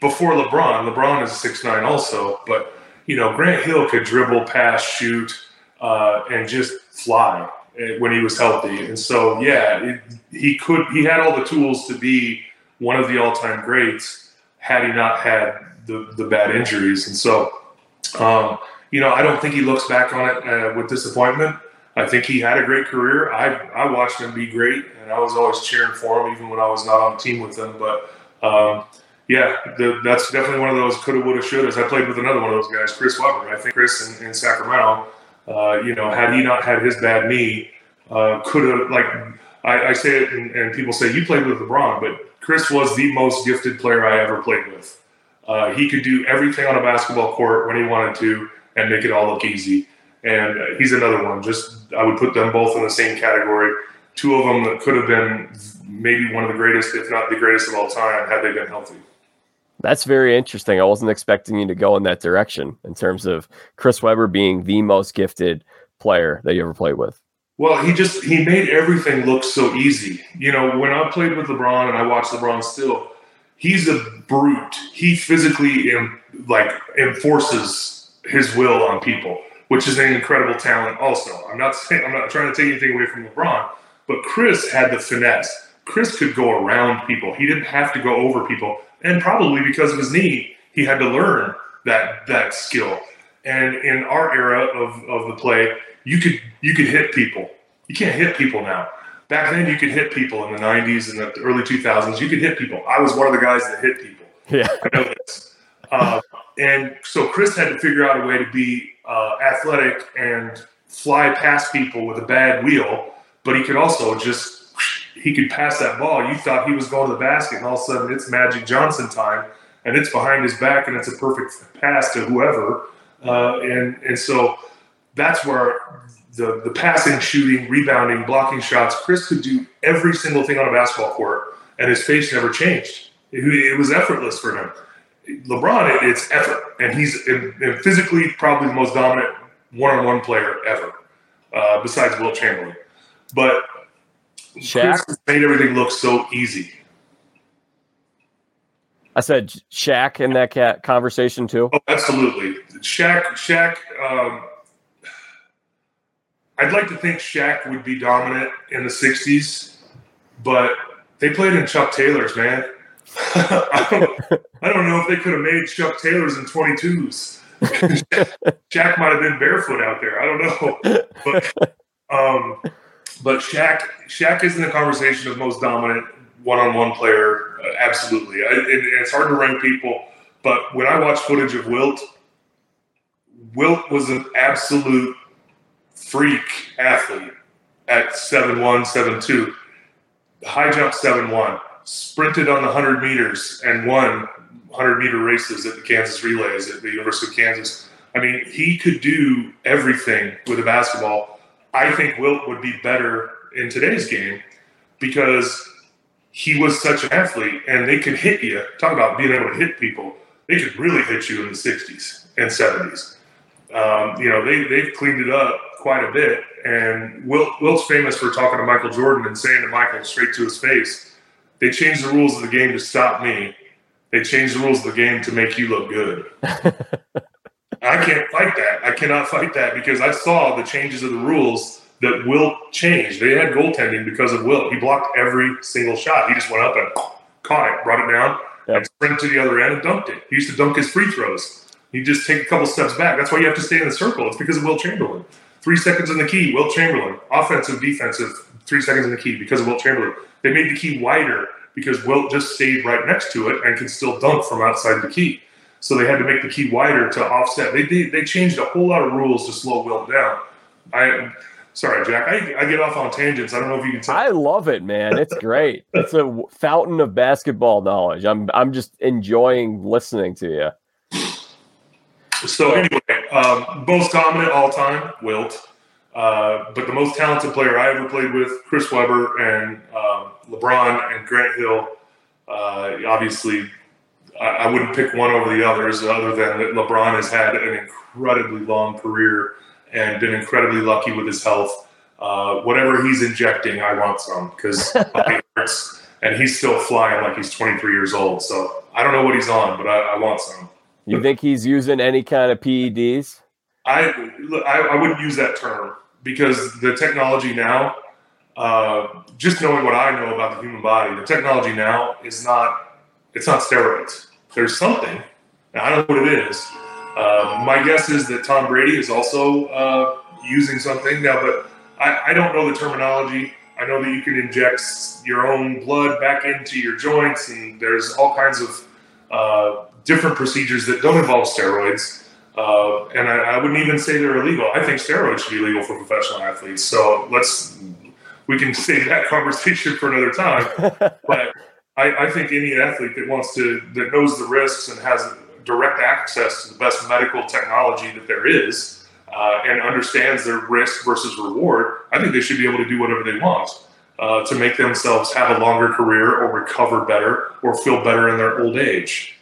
before LeBron, LeBron is six nine also, but you know, Grant Hill could dribble, pass, shoot, uh, and just fly eh, when he was healthy. And so, yeah, it, he could. He had all the tools to be one of the all time greats had he not had the the bad injuries. And so. Um, you know, I don't think he looks back on it uh, with disappointment. I think he had a great career. I I watched him be great, and I was always cheering for him, even when I was not on the team with him. But um, yeah, the, that's definitely one of those coulda, woulda, shouldas. I played with another one of those guys, Chris Webber. I think Chris in, in Sacramento, uh, you know, had he not had his bad knee, uh, could have like I, I, say it, and, and, people say you played with LeBron, but Chris was the most gifted player I ever played with. Uh, he could do everything on a basketball court when he wanted to and make it all look easy. And uh, he's another one. Just I would put them both in the same category. Two of them that could have been maybe one of the greatest, if not the greatest of all time, had they been healthy. That's very interesting. I wasn't expecting you to go in that direction in terms of Chris Webber being the most gifted player that you ever played with. Well, he just he made everything look so easy. You know, when I played with LeBron and I watched LeBron still, he's a brute. He physically Im, like enforces his will on people, which is an incredible talent. Also, I'm not saying I'm not trying to take anything away from LeBron, but Chris had the finesse. Chris could go around people. He didn't have to go over people, and probably because of his knee, he had to learn that that skill. And in our era of, of the play, you could you could hit people. You can't hit people now. Back then, you could hit people in the '90s and the early 2000s. You could hit people. I was one of the guys that hit people. Yeah, I know this. Uh, and so Chris had to figure out a way to be uh, athletic and fly past people with a bad wheel, but he could also just he could pass that ball. You thought he was going to the basket, and all of a sudden it's Magic Johnson time, and it's behind his back, and it's a perfect pass to whoever. Uh, and and so that's where the the passing, shooting, rebounding, blocking shots. Chris could do every single thing on a basketball court, and his face never changed. It, it was effortless for him. LeBron, it, it's effort, and he's and, and physically probably the most dominant one-on-one player ever, uh, besides Wilt Chamberlain. But Shaq Chris made everything look so easy. I said Shaq in that cat conversation too. Oh, absolutely. Shaq, Shaq. Um, I'd like to think Shaq would be dominant in the '60s, but they played in Chuck Taylors, man. I, don't, I don't know if they could have made Chuck Taylors in 22s. Shaq might have been barefoot out there. I don't know, but um, but Shaq Shaq is in the conversation of most dominant one-on-one player. Uh, absolutely, I, it, it's hard to rank people, but when I watch footage of Wilt, Wilt was an absolute freak athlete at 7'1", 7'2", high jump 7'1", sprinted on the 100 meters and won 100 meter races at the Kansas Relays at the University of Kansas. I mean, he could do everything with a basketball. I think Wilt would be better in today's game because he was such an athlete and they could hit you. Talk about being able to hit people. They could really hit you in the 60s and 70s. Um, you know, they, they've cleaned it up quite a bit. And Wilt, Wilt's famous for talking to Michael Jordan and saying to Michael straight to his face, they changed the rules of the game to stop me. They changed the rules of the game to make you look good. I can't fight that. I cannot fight that because I saw the changes of the rules that Wilt changed. They had goaltending because of Wilt. He blocked every single shot. He just went up and caught it, brought it down, yep. and sprinted to the other end and dunked it. He used to dunk his free throws. He'd just take a couple steps back. That's why you have to stay in the circle. It's because of Wilt Chamberlain. Three seconds in the key, Wilt Chamberlain. Offensive, defensive, three seconds in the key because of Wilt Chamberlain. They made the key wider because Wilt just stayed right next to it and could still dunk from outside the key. So they had to make the key wider to offset. They they, they changed a whole lot of rules to slow Wilt down. I sorry, Jacque. I, I get off on tangents. I don't know if you can tell. I love it, man. It's great. it's a fountain of basketball knowledge. I'm I'm just enjoying listening to you. So anyway, um, most dominant all time, Wilt. Uh, but the most talented player I ever played with, Chris Webber and um, LeBron and Grant Hill. Uh, obviously, I, I, wouldn't pick one over the others, other than that LeBron has had an incredibly long career and been incredibly lucky with his health. Uh, whatever he's injecting, I want some because it hurts, and he's still flying like he's 23 years old. So I don't know what he's on, but I, I want some. You think he's using any kind of PEDs? I, I, wouldn't use that term because the technology now, uh, just knowing what I know about the human body, the technology now is not it's not steroids. There's something. I don't know what it is. Uh, my guess is that Tom Brady is also uh, using something now, but I, I don't know the terminology. I know that you can inject your own blood back into your joints, and there's all kinds of uh, different procedures that don't involve steroids. Uh, and I, I, wouldn't even say they're illegal. I think steroids should be legal for professional athletes. So let's we can save that conversation for another time. but I, I, think any athlete that wants to that knows the risks and has direct access to the best medical technology that there is uh, and understands their risk versus reward, I think they should be able to do whatever they want. Uh, to make themselves have a longer career or recover better or feel better in their old age.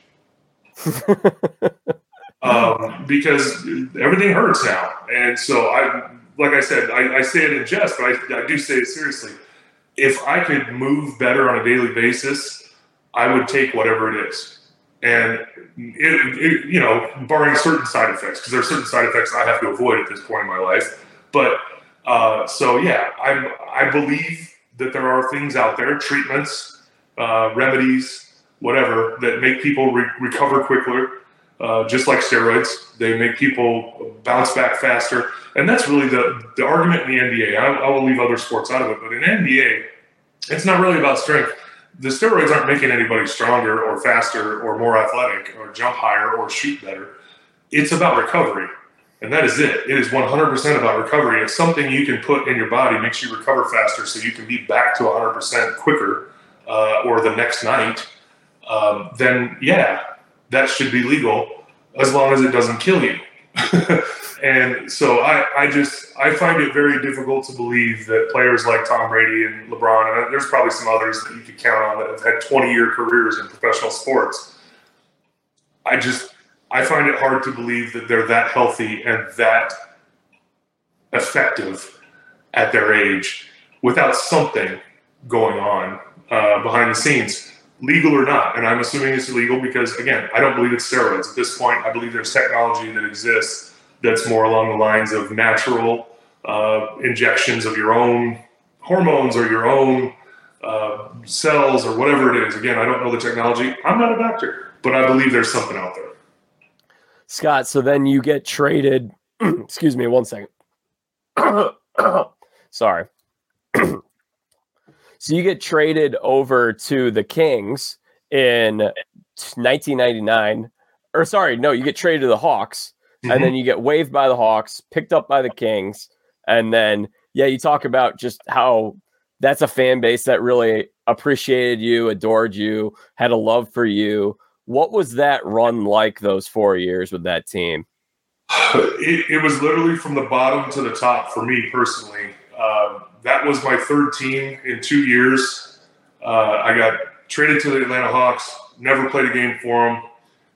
Um, because everything hurts now. And so I, like I said, I, I say it in jest, but I, I do say it seriously. If I could move better on a daily basis, I would take whatever it is. And it, it, you know, barring certain side effects, because there are certain side effects I have to avoid at this point in my life. But uh, so yeah, I'm I believe that there are things out there, treatments, uh, remedies, whatever, that make people re- recover quicker. Uh, just like steroids, they make people bounce back faster, and that's really the the argument in the NBA. I, I will leave other sports out of it, but in NBA, it's not really about strength the steroids aren't making anybody stronger or faster or more athletic or jump higher or shoot better. It's about recovery. And that is it. It is 100% about recovery. If something you can put in your body, makes you recover faster so you can be back to 100% quicker uh, or the next night. Um, then, yeah, that should be legal as long as it doesn't kill you. And so I, I just I find it very difficult to believe that players like Tom Brady and LeBron, and there's probably some others that you could count on that have had 20 year careers in professional sports. I just I find it hard to believe that they're that healthy and that effective at their age without something going on uh, behind the scenes, legal or not. And I'm assuming it's illegal because, again, I don't believe it's steroids. At this point, I believe there's technology that exists that's more along the lines of natural uh, injections of your own hormones or your own uh, cells or whatever it is. Again, I don't know the technology. I'm not a doctor, but I believe there's something out there. Scott, so then you get traded. excuse me, one second. Sorry. so you get traded over to the Kings in 1999. Or sorry, no, you get traded to the Hawks mm-hmm. and then you get waived by the Hawks, picked up by the Kings, and then yeah, you talk about just how that's a fan base that really appreciated you, adored you, had a love for you. What was that run like those four years with that team? It, it was literally from the bottom to the top for me personally. Uh, that was my third team in two years. Uh, I got traded to the Atlanta Hawks, never played a game for them,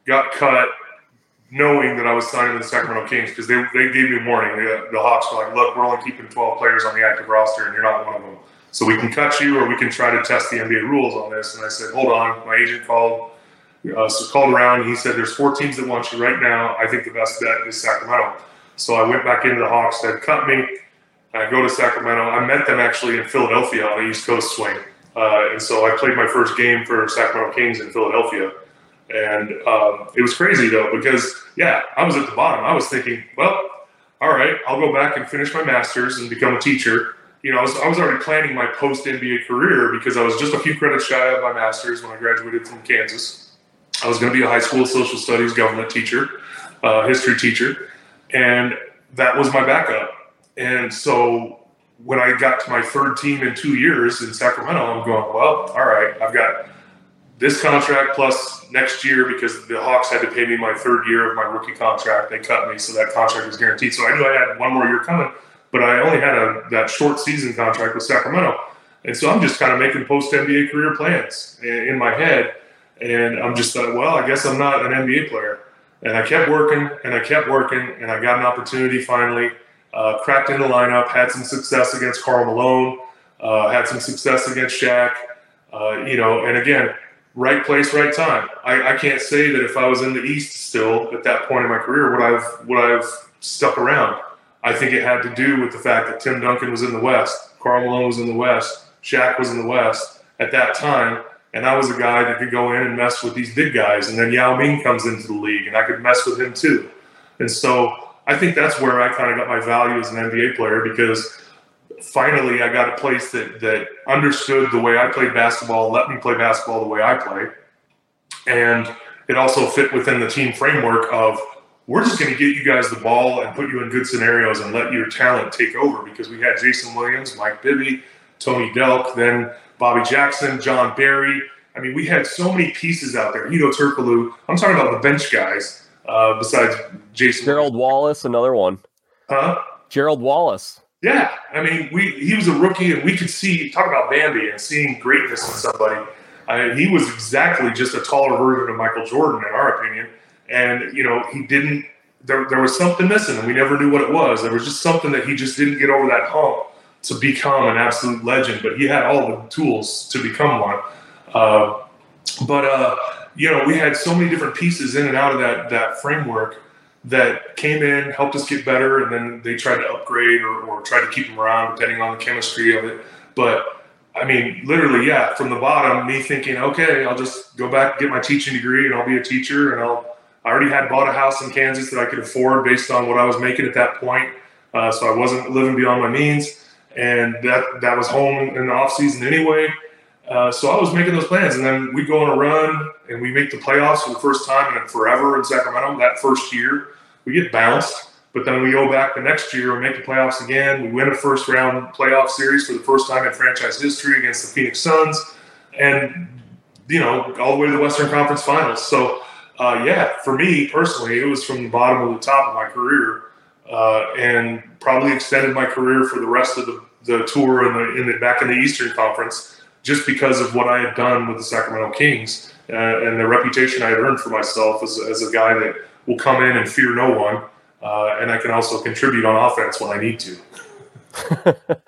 got cut, knowing that I was signing with the Sacramento Kings because they, they gave me a warning. The, the Hawks were like, look, we're only keeping 12 players on the active roster and you're not one of them. So we can cut you or we can try to test the NBA rules on this. And I said, hold on. My agent called, uh, so called around. He said, there's four teams that want you right now. I think the best bet is Sacramento. So I went back into the Hawks. They cut me. I go to Sacramento. I met them actually in Philadelphia on the East Coast swing. Uh, and so I played my first game for Sacramento Kings in Philadelphia. And um, it was crazy though, because yeah, I was at the bottom. I was thinking, well, all right, I'll go back and finish my master's and become a teacher. You know, I was, I was already planning my post NBA career because I was just a few credits shy of my master's when I graduated from Kansas. I was going to be a high school social studies government teacher, uh, history teacher, and that was my backup. And so when I got to my third team in two years in Sacramento, I'm going, well, all right, I've got this contract plus next year because the Hawks had to pay me my third year of my rookie contract. They cut me, so that contract was guaranteed. So I knew I had one more year coming, but I only had a that short season contract with Sacramento. And so I'm just kind of making post NBA career plans in my head. And I'm just like, well, I guess I'm not an NBA player. And I kept working and I kept working and I got an opportunity finally. Uh, cracked in the lineup, had some success against Karl Malone, uh, had some success against Shaq. Uh, you know, and again, right place, right time. I, I, can't say that if I was in the East still at that point in my career, would I've would I've stuck around. I think it had to do with the fact that Tim Duncan was in the West, Karl Malone was in the West, Shaq was in the West at that time, and I was a guy that could go in and mess with these big guys. And then Yao Ming comes into the league, and I could mess with him too. And so I think that's where I kind of got my value as an NBA player because finally I got a place that that understood the way I played basketball, let me play basketball the way I play, and it also fit within the team framework of we're just going to get you guys the ball and put you in good scenarios and let your talent take over because we had Jason Williams, Mike Bibby, Tony Delk, then Bobby Jackson, Jon Barry. I mean, we had so many pieces out there. Hedo Turkoglu. I'm talking about the bench guys uh, besides Jason. Gerald Wallace, another one. Huh? Gerald Wallace. Yeah, I mean, we he was a rookie, and we could see talk about Bambi and seeing greatness in somebody. I he was exactly just a taller version of Michael Jordan, in our opinion. And you know, he didn't there, there was something missing, and we never knew what it was. There was just something that he just didn't get over that hump to become an absolute legend. But he had all the tools to become one. Uh, but uh, you know, we had so many different pieces in and out of that that framework that came in, helped us get better, and then they tried to upgrade or, or try to keep them around depending on the chemistry of it. But I mean, literally, yeah, from the bottom, me thinking, okay, I'll just go back get my teaching degree and I'll be a teacher and I'll. I already had bought a house in Kansas that I could afford based on what I was making at that point, uh, so I wasn't living beyond my means, and that that was home in the off season anyway. Uh, so I was making those plans, and then we go on a run and we make the playoffs for the first time in forever in Sacramento. That first year, we get bounced, but then we go back the next year and make the playoffs again. We win a first round playoff series for the first time in franchise history against the Phoenix Suns, and you know all the way to the Western Conference Finals. So uh, yeah, for me personally, it was from the bottom of the top of my career, uh, and probably extended my career for the rest of the, the tour in the, in the back in the Eastern Conference just because of what I had done with the Sacramento Kings uh, and the reputation I had earned for myself as, as a guy that will come in and fear no one. Uh, and I can also contribute on offense when I need to.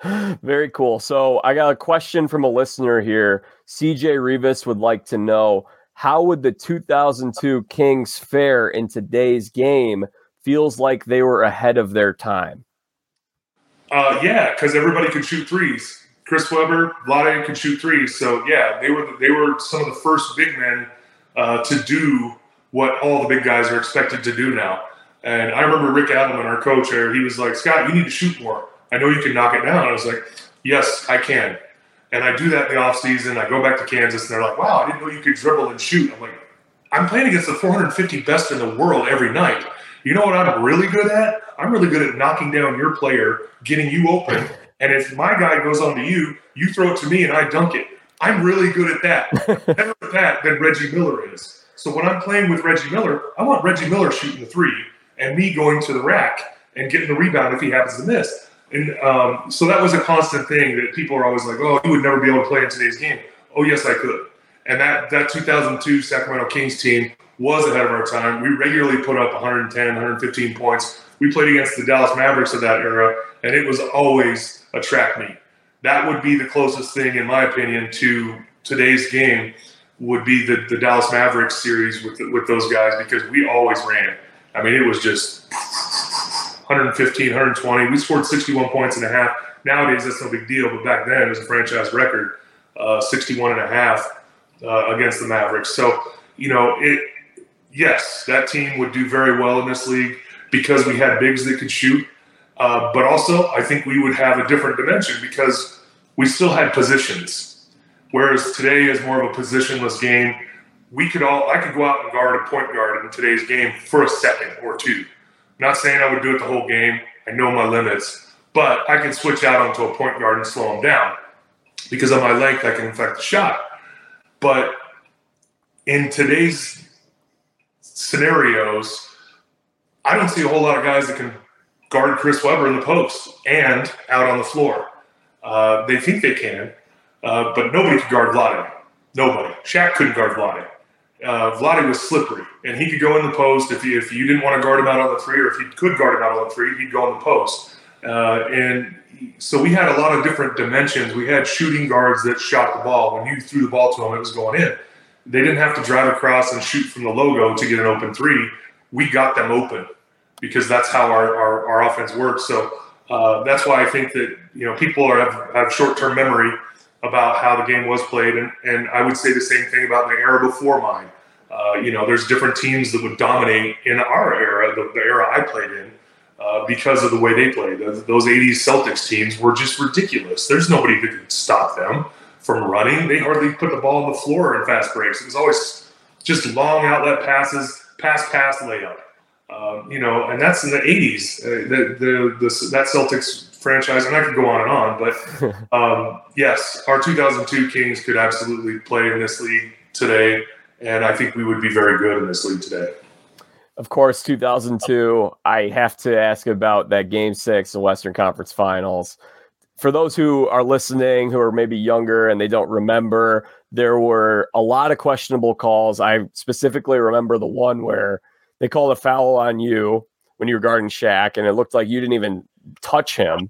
Very cool. So I got a question from a listener here. CJ Rivas would like to know how would the 2002 Kings fare in today's game? Feels like they were ahead of their time. Uh, yeah, because everybody could shoot threes. Chris Webber, Vlade could shoot threes. So yeah, they were they were some of the first big men uh, to do what all the big guys are expected to do now. And I remember Rick Adelman, our coach there, he was like, Scott, you need to shoot more. I know you can knock it down. I was like, yes, I can. And I do that in the off season. I go back to Kansas, and they're like, wow, I didn't know you could dribble and shoot. I'm like, I'm playing against the 450 best in the world every night. You know what I'm really good at? I'm really good at knocking down your player, getting you open, and if my guy goes on to you, you throw it to me and I dunk it. I'm really good at that. Better at that than Reggie Miller is. So when I'm playing with Reggie Miller, I want Reggie Miller shooting the three and me going to the rack and getting the rebound if he happens to miss. And um, so that was a constant thing that people are always like, oh, you would never be able to play in today's game. Oh, yes, I could. And that, that 2002 Sacramento Kings team was ahead of our time. We regularly put up 110, 115 points. We played against the Dallas Mavericks of that era, and it was always a track meet. That would be the closest thing, in my opinion, to today's game. Would be the, the Dallas Mavericks series with the, with those guys because we always ran. I mean, it was just 115, 120. We scored 61 points and a half. Nowadays, that's no big deal, but back then it was a franchise record, uh, 61 and a half uh, against the Mavericks. So, you know, it. Yes, that team would do very well in this league because we had bigs that could shoot. Uh, but also, I think we would have a different dimension because we still had positions. Whereas today is more of a positionless game. We could all, I could go out and guard a point guard in today's game for a second or two. I'm not saying I would do it the whole game. I know my limits, but I can switch out onto a point guard and slow him down because of my length. I can affect the shot. But in today's scenarios, I don't see a whole lot of guys that can guard Chris Webber in the post and out on the floor. Uh, they think they can, uh, but nobody could guard Vlade. Nobody. Shaq couldn't guard Vlade. Uh, Vlade was slippery, and he could go in the post if, he, if you didn't want to guard him out on the three, or if you could guard him out on the three, he'd go in the post. Uh, and so we had a lot of different dimensions. We had shooting guards that shot the ball. When you threw the ball to them, it was going in. They didn't have to drive across and shoot from the logo to get an open three. We got them open because that's how our, our, our offense works. So uh, that's why I think that you know people are, have, have short term memory about how the game was played, and, and I would say the same thing about the era before mine. Uh, you know, there's different teams that would dominate in our era, the, the era I played in, uh, because of the way they played. Those, those 80s Celtics teams were just ridiculous. There's nobody that could stop them from running. They hardly put the ball on the floor in fast breaks. It was always just long outlet passes, pass, pass, layup. Um, you know, and that's in the '80s. Uh, the, the, the that Celtics franchise, and I could go on and on, but um, yes, our 2002 Kings could absolutely play in this league today, and I think we would be very good in this league today. Of course, 2002. I have to ask about that Game Six, the Western Conference Finals. For those who are listening, who are maybe younger and they don't remember, there were a lot of questionable calls. I specifically remember the one where they called a foul on you. when you were guarding Shaq, and it looked like you didn't even touch him.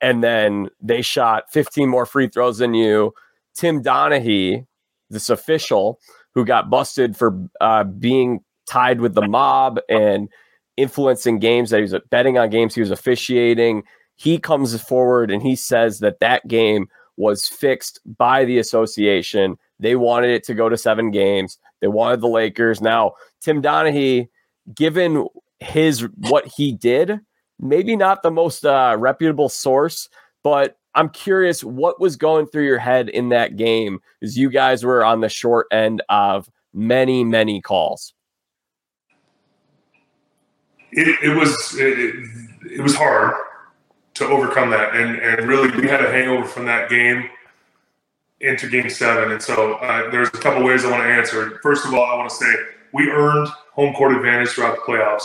And then they shot 15 more free throws than you. Tim Donaghy, this official who got busted for uh, being tied with the mob and influencing games that he was betting on games he was officiating. He comes forward and he says that that game was fixed by the association. They wanted it to go to seven games. They wanted the Lakers. Now, Tim Donaghy, given his what he did, maybe not the most uh, reputable source, but I'm curious what was going through your head in that game as you guys were on the short end of many, many calls. It, it was it, it was hard to overcome that, and and really we had a hangover from that game into Game Seven, and so uh, there's a couple ways I want to answer. First of all, I want to say we earned home court advantage throughout the playoffs.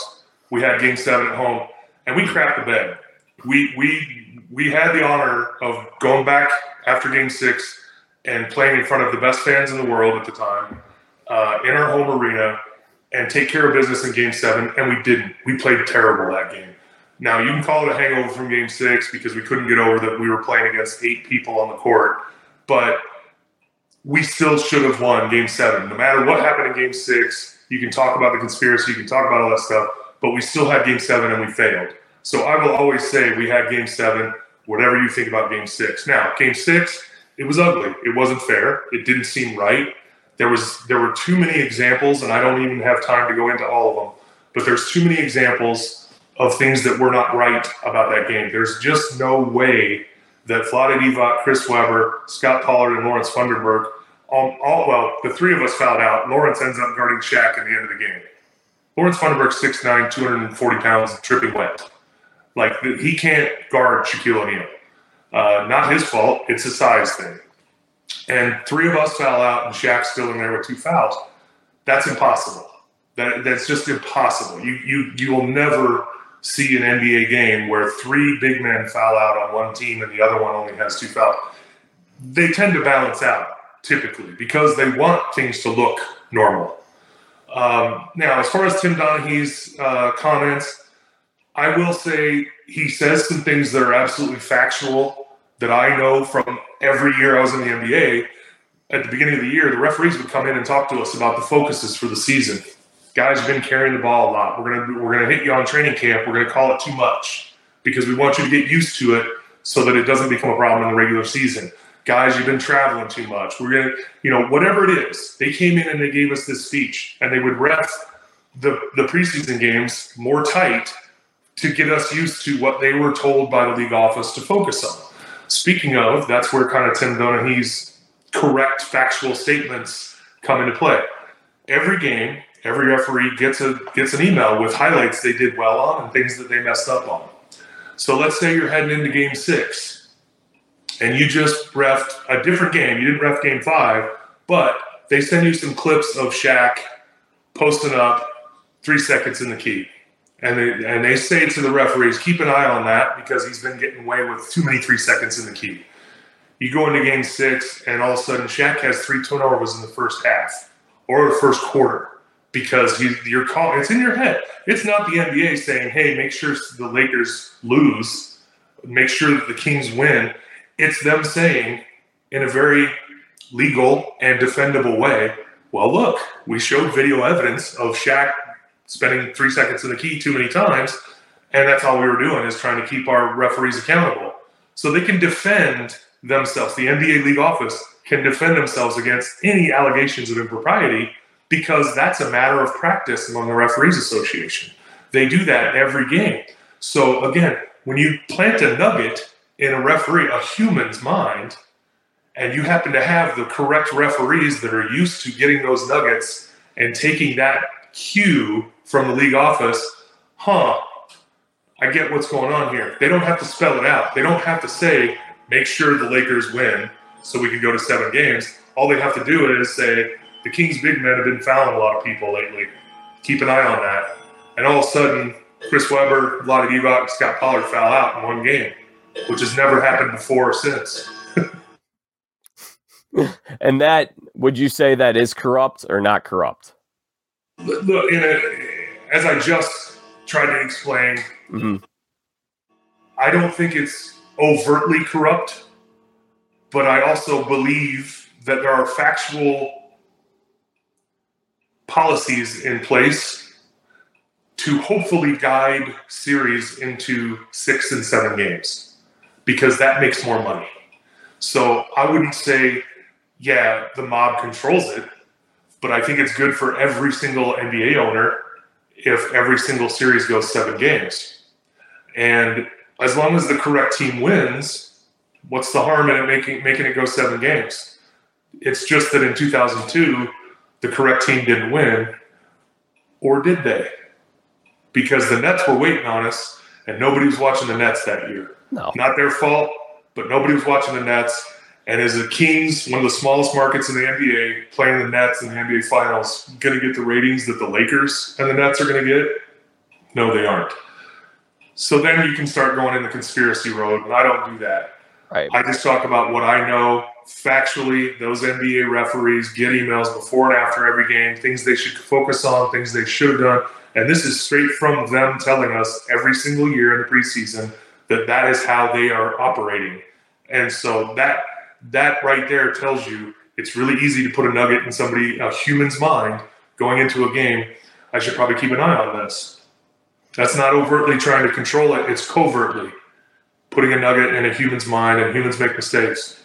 We had Game Seven at home, and we crapped the bed. We we we had the honor of going back after Game Six and playing in front of the best fans in the world at the time uh, in our home arena and take care of business in Game Seven, and we didn't. We played terrible that game. Now you can call it a hangover from Game Six because we couldn't get over that we were playing against eight people on the court, but we still should have won Game Seven. No matter what happened in Game Six, you can talk about the conspiracy, you can talk about all that stuff, but we still had Game Seven and we failed. So I will always say we had Game Seven. Whatever you think about Game Six. Now, Game Six, it was ugly. It wasn't fair. It didn't seem right. There was there were too many examples, and I don't even have time to go into all of them. But there's too many examples of things that were not right about that game. There's just no way that Vlade Divac, Chris Webber, Scott Pollard, and Lawrence Funderburke, all, all, well, the three of us fouled out. Lawrence ends up guarding Shaq at the end of the game. Lawrence Funderburke, 6'9", 240 pounds, tripping wet. Like he can't guard Shaquille O'Neal. Uh, not his fault. It's a size thing. And three of us foul out, and Shaq's still in there with two fouls. That's impossible. That that's just impossible. You you you will never see an NBA game where three big men foul out on one team and the other one only has two fouls. They tend to balance out typically because they want things to look normal. Um, now, as far as Tim Donaghy's uh, comments, I will say he says some things that are absolutely factual that I know from every year I was in the NBA. At the beginning of the year, the referees would come in and talk to us about the focuses for the season. Guys have been carrying the ball a lot. We're gonna we're gonna hit you on training camp. We're gonna call it too much because we want you to get used to it so that it doesn't become a problem in the regular season. Guys, you've been traveling too much. We're gonna, you know, whatever it is. They came in and they gave us this speech, and they would ref the the preseason games more tight to get us used to what they were told by the league office to focus on. Speaking of, that's where kind of Tim Donaghy's correct factual statements come into play. Every game, every referee gets a gets an email with highlights they did well on and things that they messed up on. So let's say you're heading into game six and you just refed a different game. You didn't ref game five, but they send you some clips of Shaq posting up three seconds in the key and they, and they say to the referees, keep an eye on that because he's been getting away with too many three seconds in the key. You go into game six, and all of a sudden, Shaq has three turnovers in the first half or the first quarter because you, you're calling. It's in your head. It's not the NBA saying, "Hey, make sure the Lakers lose, make sure that the Kings win." It's them saying, in a very legal and defendable way, "Well, look, we showed video evidence of Shaq spending three seconds in the key too many times. And that's all we were doing is trying to keep our referees accountable. So they can defend themselves. The NBA league office can defend themselves against any allegations of impropriety because that's a matter of practice among the referees association. They do that every game. So again, when you plant a nugget in a referee, a human's mind, and you happen to have the correct referees that are used to getting those nuggets and taking that cue from the league office, huh, I get what's going on here. They don't have to spell it out. They don't have to say, make sure the Lakers win so we can go to seven games. All they have to do is say, the Kings big men have been fouling a lot of people lately. Keep an eye on that. And all of a sudden, Chris Webber, Vlade Divac, Scott Pollard foul out in one game, which has never happened before or since. and that, would you say that is corrupt or not corrupt? Look, in a, as I just tried to explain. hmm I don't think it's overtly corrupt, but I also believe that there are factual policies in place to hopefully guide series into six and seven games because that makes more money. So I wouldn't say, yeah, the mob controls it, but I think it's good for every single NBA owner if every single series goes seven games. And as long as the correct team wins, what's the harm in it making making it go seven games? It's just that in 2002, the correct team didn't win, or did they? Because the Nets were waiting on us, and nobody was watching the Nets that year. No. Not their fault, but nobody was watching the Nets. And as the Kings, one of the smallest markets in the NBA, playing the Nets in the NBA Finals, going to get the ratings that the Lakers and the Nets are going to get? No, they aren't. So then you can start going in the conspiracy road, and I don't do that. Right. I just talk about what I know factually. Those NBA referees get emails before and after every game, things they should focus on, things they should have done. And this is straight from them telling us every single year in the preseason that that is how they are operating. And so that that right there tells you it's really easy to put a nugget in somebody, a human's mind going into a game. I should probably keep an eye on this. That's not overtly trying to control it, it's covertly putting a nugget in a human's mind, and humans make mistakes.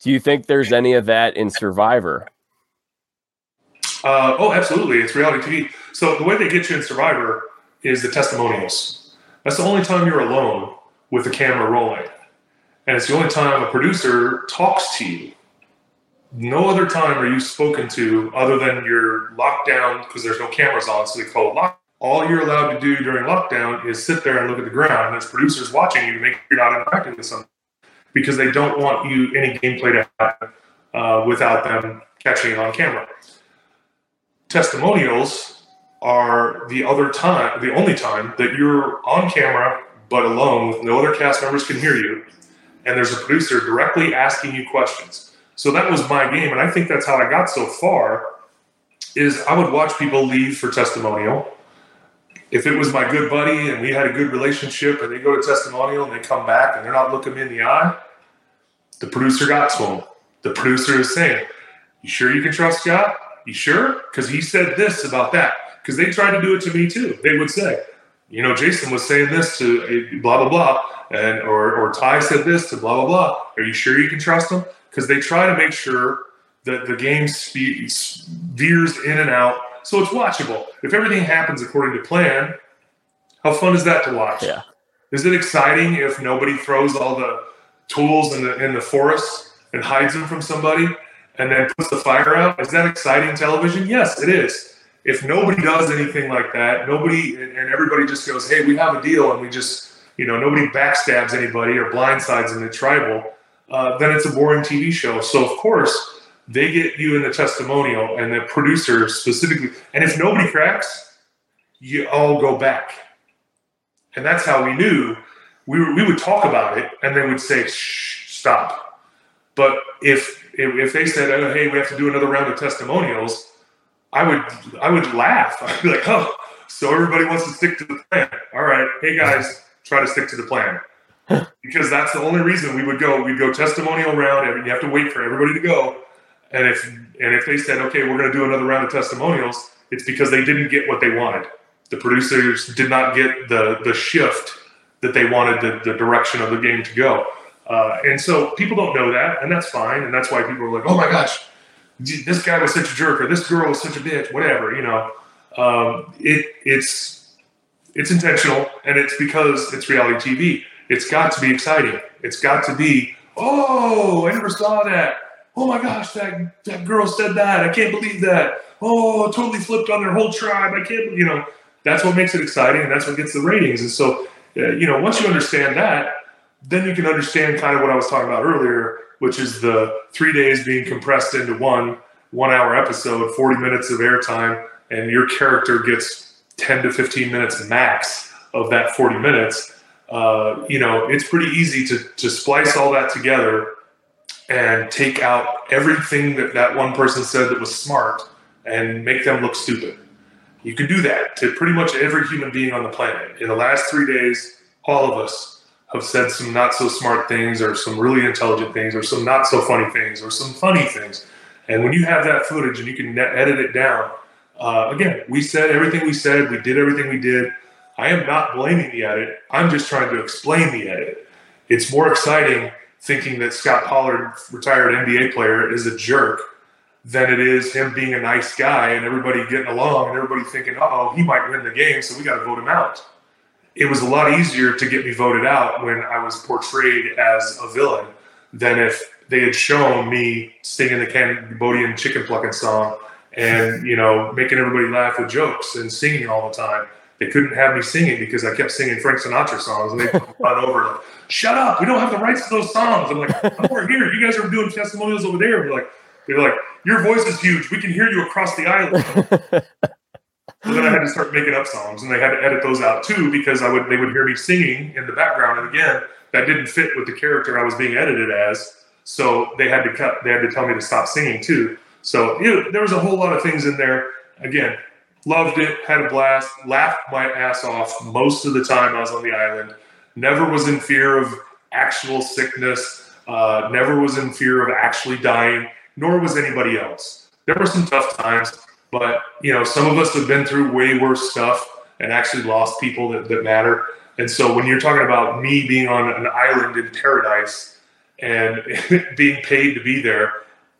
Do you think there's any of that in Survivor? Uh, oh, absolutely. It's reality TV. So the way they get you in Survivor is the testimonials. That's the only time you're alone with the camera rolling. And it's the only time a producer talks to you. No other time are you spoken to other than you're locked down because there's no cameras on, so they call it lock. All you're allowed to do during lockdown is sit there and look at the ground. And there's producers watching you to make sure you're not interacting with something because they don't want you any gameplay to happen uh, without them catching it on camera. Testimonials are the other time, the only time that you're on camera but alone with no other cast members can hear you, and there's a producer directly asking you questions. So that was my game, and I think that's how I got so far. Is I would watch people leave for testimonial. If it was my good buddy and we had a good relationship, and they go to testimonial and they come back and they're not looking me in the eye, the producer got to him. The producer is saying, "You sure you can trust Scott? You sure? Because he said this about that." Because they tried to do it to me too. They would say, "You know, Jason was saying this to blah blah blah," and or or Ty said this to blah blah blah. Are you sure you can trust them? Because they try to make sure that the game spe- veers in and out, so it's watchable. If everything happens according to plan, how fun is that to watch? Yeah. Is it exciting if nobody throws all the tools in the in the forest and hides them from somebody and then puts the fire out? Is that exciting television? Yes, it is. If nobody does anything like that, nobody and everybody just goes, "Hey, we have a deal," and we just you know nobody backstabs anybody or blindsides in the tribal, uh, then it's a boring TV show. So of course they get you in the testimonial and the producer specifically, and if nobody cracks, you all go back, and that's how we knew. We, were, we would talk about it and they would say shh stop. But if if, if they said oh, hey we have to do another round of testimonials i would i would laugh. I'd be like oh so everybody wants to stick to the plan. All right hey guys try to stick to the plan. Because that's the only reason we would go. We'd go testimonial round and you have to wait for everybody to go and if and if they said okay we're going to do another round of testimonials it's because they didn't get what they wanted the producers did not get the the shift that they wanted the, the direction of the game to go. Uh, and so people don't know that, and that's fine. And that's why people are like, oh my gosh, this guy was such a jerk, or this girl was such a bitch, whatever, you know. Um, it, it's, it's intentional, and it's because it's reality TV. It's got to be exciting. It's got to be, oh, I never saw that. Oh my gosh, that, that girl said that. I can't believe that. Oh, totally flipped on their whole tribe. I can't, you know, that's what makes it exciting, and that's what gets the ratings. And so uh, you know, once you understand that, then you can understand kind of what I was talking about earlier, which is the three days being compressed into one one hour episode, 40 minutes of airtime, and your character gets 10 to 15 minutes max of that 40 minutes. Uh, you know, it's pretty easy to, to splice all that together and take out everything that that one person said that was smart and make them look stupid. You can do that to pretty much every human being on the planet. In the last three days, all of us have said some not so smart things, or some really intelligent things, or some not so funny things, or some funny things. And when you have that footage and you can edit it down, uh, again, we said everything we said, we did everything we did. I am not blaming the edit. I'm just trying to explain the edit. It's more exciting thinking that Scott Pollard, retired NBA player, is a jerk than it is him being a nice guy and everybody getting along and everybody thinking, oh, he might win the game, so we got to vote him out. It was a lot easier to get me voted out when I was portrayed as a villain than if they had shown me singing the Cambodian chicken plucking song and, you know, making everybody laugh with jokes and singing all the time. They couldn't have me singing because I kept singing Frank Sinatra songs and they run over like, shut up, we don't have the rights to those songs. I'm like, we're here. You guys are doing testimonials over there. We're like, they're like, your voice is huge. We can hear you across the island. so then I had to start making up songs, and they had to edit those out too because I would they would hear me singing in the background, and again, that didn't fit with the character I was being edited as. So they had to cut. They had to tell me to stop singing too. So you know, there was a whole lot of things in there. Again, loved it, had a blast, laughed my ass off most of the time I was on the island. Never was in fear of actual sickness. Uh, never was in fear of actually dying nor was anybody else. There were some tough times, but you know, some of us have been through way worse stuff and actually lost people that, that matter. And so when you're talking about me being on an island in paradise and being paid to be there,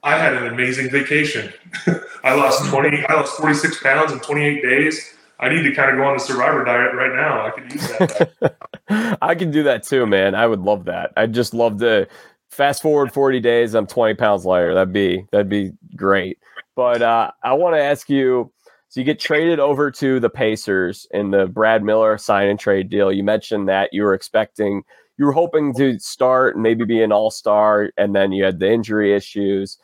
I had an amazing vacation. I lost 20, I lost 46 pounds in 28 days. I need to kind of go on the survivor diet right now. I could use that. I can do that too, man. I would love that. I'd just love to fast forward 40 days, I'm 20 pounds lighter. That'd be that'd be great. But uh, I want to ask you. So you get traded over to the Pacers in the Brad Miller sign and trade deal. You mentioned that you were expecting, you were hoping to start and maybe be an all star, and then you had the injury issues.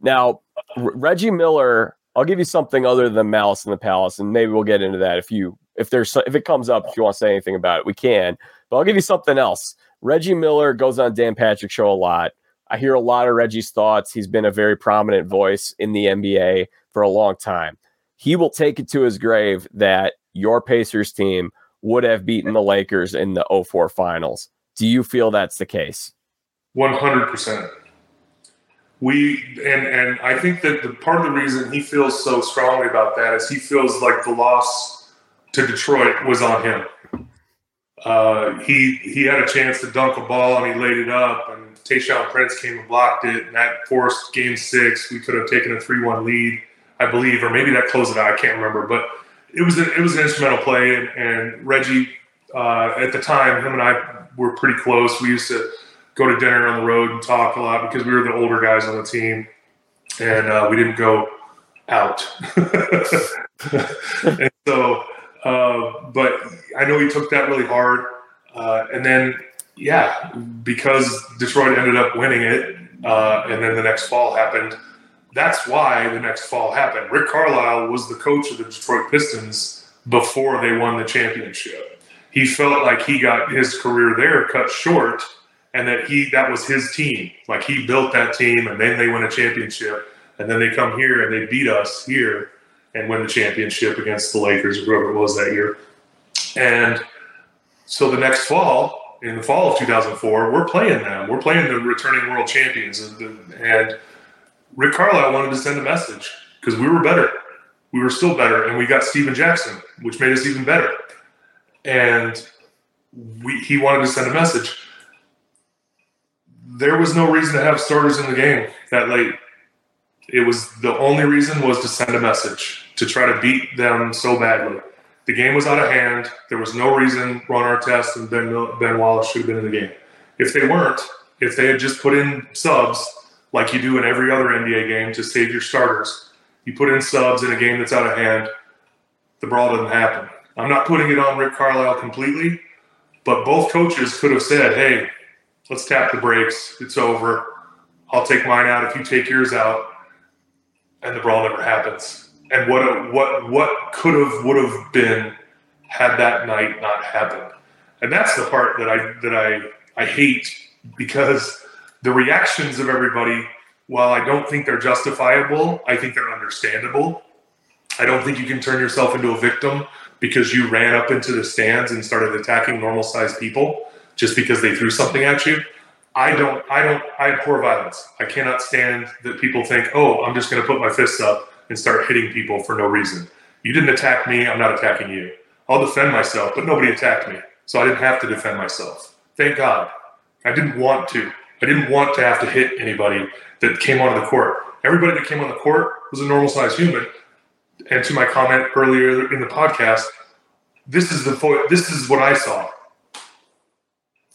Now, R- Reggie Miller, I'll give you something other than Malice in the Palace, and maybe we'll get into that if you if there's if it comes up if you want to say anything about it, we can. But I'll give you something else. Reggie Miller goes on Dan Patrick show a lot. I hear a lot of Reggie's thoughts. He's been a very prominent voice in the NBA for a long time. He will take it to his grave that your Pacers team would have beaten the Lakers in the 04 finals. Do you feel that's the case? 100%. We and and I think that the part of the reason he feels so strongly about that is he feels like the loss to Detroit was on him. Uh, he he had a chance to dunk a ball and he laid it up, and Tayshaun Prince came and blocked it, and that forced Game Six. We could have taken a three-one lead, I believe, or maybe that closed it out. I can't remember, but it was a, it was an instrumental play, and, and Reggie uh, at the time, him and I were pretty close. We used to go to dinner on the road and talk a lot because we were the older guys on the team, and uh, we didn't go out. and so uh, but I know he took that really hard. Uh, and then, yeah, because Detroit ended up winning it, uh, and then the next fall happened. That's why the next fall happened. Rick Carlisle was the coach of the Detroit Pistons before they won the championship. He felt like he got his career there cut short, and that he that was his team. Like he built that team, and then they win a championship, and then they come here and they beat us here and win the championship against the Lakers or whoever it was that year. And so the next fall, in the fall of 2004, we're playing them. We're playing the returning world champions. And Rick Carlisle wanted to send a message because we were better. We were still better. And we got Stephen Jackson, which made us even better. And we, he wanted to send a message. There was no reason to have starters in the game that late it was the only reason was to send a message to try to beat them so badly. The game was out of hand. There was no reason Ron Artest and Ben, ben Wallace should have been in the game. If they weren't, if they had just put in subs like you do in every other NBA game to save your starters, you put in subs in a game that's out of hand, the brawl doesn't happen. I'm not putting it on Rick Carlisle completely, but both coaches could have said, hey, let's tap the brakes. It's over. I'll take mine out if you take yours out and the brawl never happens. And what what what could have would have been had that night not happened. And that's the part that I that I I hate because the reactions of everybody, while I don't think they're justifiable, I think they're understandable. I don't think you can turn yourself into a victim because you ran up into the stands and started attacking normal sized people just because they threw something at you. I don't, I don't, I abhor violence. I cannot stand that people think, oh, I'm just going to put my fists up and start hitting people for no reason. You didn't attack me. I'm not attacking you. I'll defend myself, but nobody attacked me. So I didn't have to defend myself. Thank God. I didn't want to. I didn't want to have to hit anybody that came onto the court. Everybody that came on the court was a normal sized human. And to my comment earlier in the podcast, this is the this is what I saw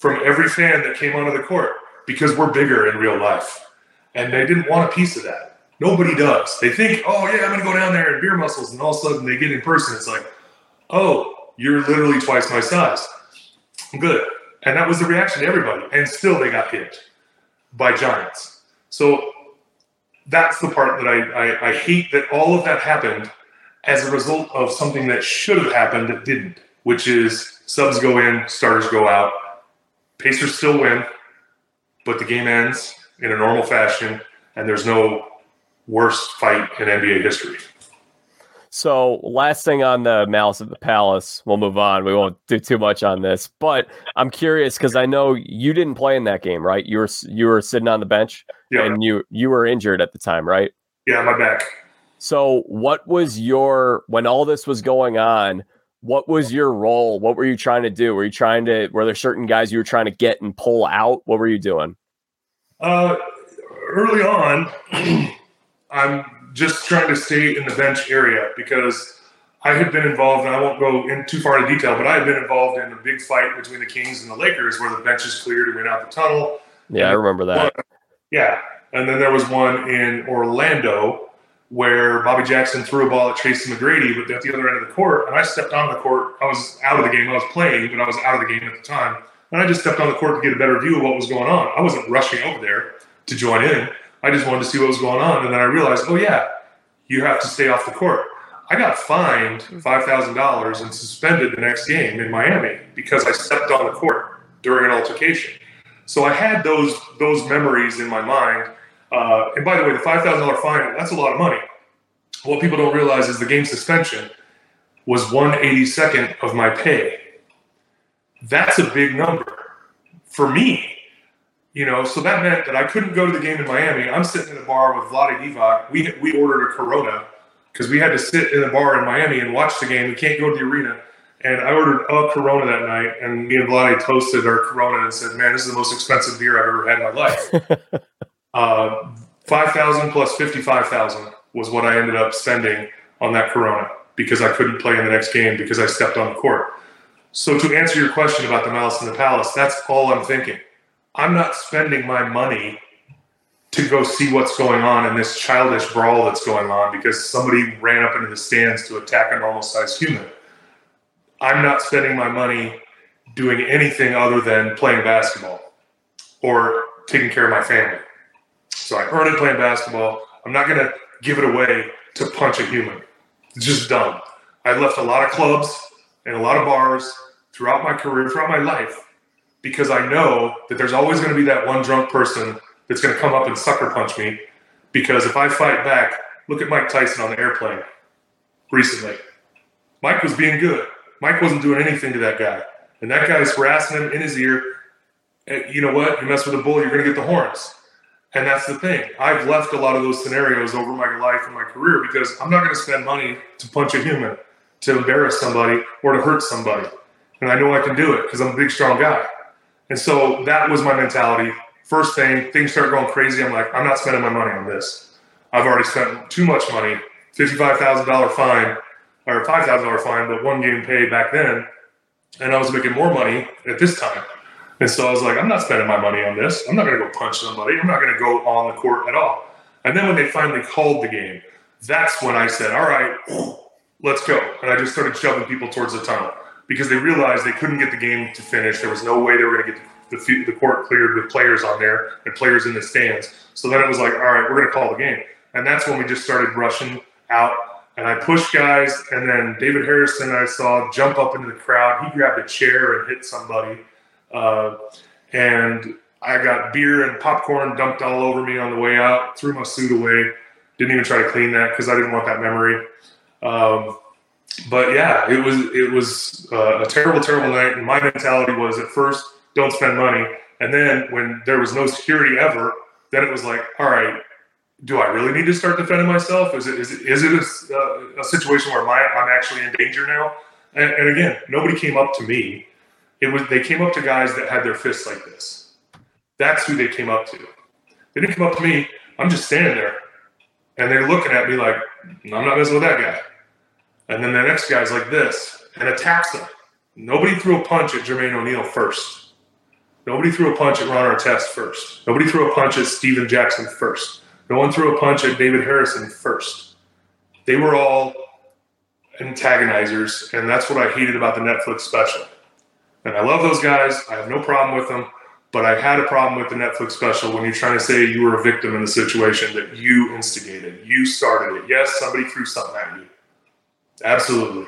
from every fan that came onto the court because we're bigger in real life. And they didn't want a piece of that. Nobody does. They think, oh, yeah, I'm going to go down there and beer muscles. And all of a sudden they get in person. It's like, oh, you're literally twice my size. Good. And that was the reaction to everybody. And still they got hit by giants. So that's the part that I, I, I hate that all of that happened as a result of something that should have happened that didn't, which is subs go in, starters go out. Pacers still win, but the game ends in a normal fashion, and there's no worst fight in NBA history. So, last thing on the Malice of the Palace, we'll move on. We won't do too much on this, but I'm curious because I know you didn't play in that game, right? You were you were sitting on the bench, yeah. and you you were injured at the time, right? Yeah, my back. So, what was your when all this was going on? What was your role? What were you trying to do? Were you trying to? Were there certain guys you were trying to get and pull out? What were you doing? Uh, early on, I'm just trying to stay in the bench area because I had been involved, and I won't go in too far into detail, but I had been involved in a big fight between the Kings and the Lakers where the benches cleared and went out the tunnel. Yeah, I remember that. One, yeah. And then there was one in Orlando where Bobby Jackson threw a ball at Tracy McGrady, but at the other end of the court, and I stepped on the court. I was out of the game. I was playing, but I was out of the game at the time. And I just stepped on the court to get a better view of what was going on. I wasn't rushing over there to join in. I just wanted to see what was going on. And then I realized, oh, yeah, you have to stay off the court. I got fined $5,000 and suspended the next game in Miami because I stepped on the court during an altercation. So I had those those memories in my mind. Uh, and by the way, the $5,000 fine, that's a lot of money. What people don't realize is the game suspension was 182nd of my pay. That's a big number for me you know, so that meant that I couldn't go to the game in Miami. I'm sitting in a bar with Vlade Divac. We we ordered a Corona because we had to sit in a bar in Miami and watch the game. We can't go to the arena. And I ordered a Corona that night, and me and Vlade toasted our Corona and said, "Man, this is the most expensive beer I've ever had in my life." uh, Five thousand plus fifty-five thousand was what I ended up spending on that Corona because I couldn't play in the next game because I stepped on the court. So to answer your question about the Malice in the Palace, that's all I'm thinking. I'm not spending my money to go see what's going on in this childish brawl that's going on because somebody ran up into the stands to attack a normal sized human. I'm not spending my money doing anything other than playing basketball or taking care of my family. So I earned it playing basketball. I'm not going to give it away to punch a human. It's just dumb. I left a lot of clubs and a lot of bars throughout my career, throughout my life, because I know that there's always going to be that one drunk person that's going to come up and sucker punch me. Because if I fight back, look at Mike Tyson on the airplane recently. Mike was being good. Mike wasn't doing anything to that guy. And that guy guy's harassing him in his ear. And you know what? You mess with a bull, you're going to get the horns. And that's the thing. I've left a lot of those scenarios over my life and my career because I'm not going to spend money to punch a human, to embarrass somebody, or to hurt somebody. And I know I can do it because I'm a big, strong guy. And so that was my mentality. First thing, things start going crazy. I'm like, I'm not spending my money on this. I've already spent too much money. $55,000 fine or $5,000 fine, but one game pay back then. And I was making more money at this time. And so I was like, I'm not spending my money on this. I'm not going to go punch somebody. I'm not going to go on the court at all. And then when they finally called the game, that's when I said, all right, let's go. And I just started shoving people towards the tunnel because they realized they couldn't get the game to finish. There was no way they were going to get the, the court cleared with players on there and players in the stands. So then it was like, all right, we're going to call the game. And that's when we just started rushing out. And I pushed guys, and then David Harrison I saw jump up into the crowd. He grabbed a chair and hit somebody. Uh, and I got beer and popcorn dumped all over me on the way out, threw my suit away. Didn't even try to clean that because I didn't want that memory. Um, but yeah, it was it was uh, a terrible, terrible night. And my mentality was at first, don't spend money, and then when there was no security ever, then it was like, all right, do I really need to start defending myself? Is it is it, is it a, uh, a situation where my, I'm actually in danger now? And, and again, nobody came up to me. It was they came up to guys that had their fists like this. That's who they came up to. They didn't come up to me. I'm just standing there, and they're looking at me like I'm not messing with that guy. And then the next guy's like this and attacks them. Nobody threw a punch at Jermaine O'Neal first. Nobody threw a punch at Ron Artest first. Nobody threw a punch at Stephen Jackson first. No one threw a punch at David Harrison first. They were all antagonizers, and that's what I hated about the Netflix special. And I love those guys. I have no problem with them. But I had a problem with the Netflix special when you're trying to say you were a victim in the situation that you instigated. You started it. Yes, somebody threw something at you. Absolutely.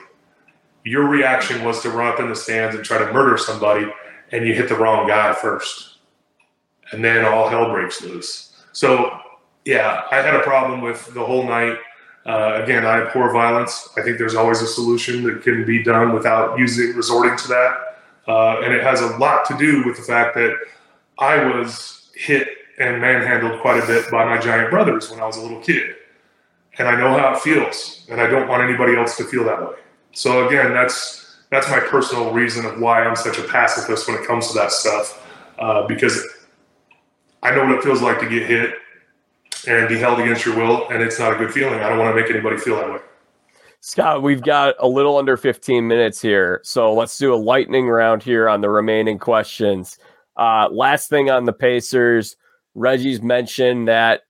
Your reaction was to run up in the stands and try to murder somebody, and you hit the wrong guy first. And then all hell breaks loose. So, yeah, I had a problem with the whole night. Uh, again, I abhor violence. I think there's always a solution that can be done without using resorting to that. Uh, and it has a lot to do with the fact that I was hit and manhandled quite a bit by my giant brothers when I was a little kid and I know how it feels, and I don't want anybody else to feel that way. So again, that's that's my personal reason of why I'm such a pacifist when it comes to that stuff, uh, because I know what it feels like to get hit and be held against your will, and it's not a good feeling. I don't want to make anybody feel that way. Scott, we've got a little under 15 minutes here, so let's do a lightning round here on the remaining questions. Uh, last thing on the Pacers, Reggie's mentioned that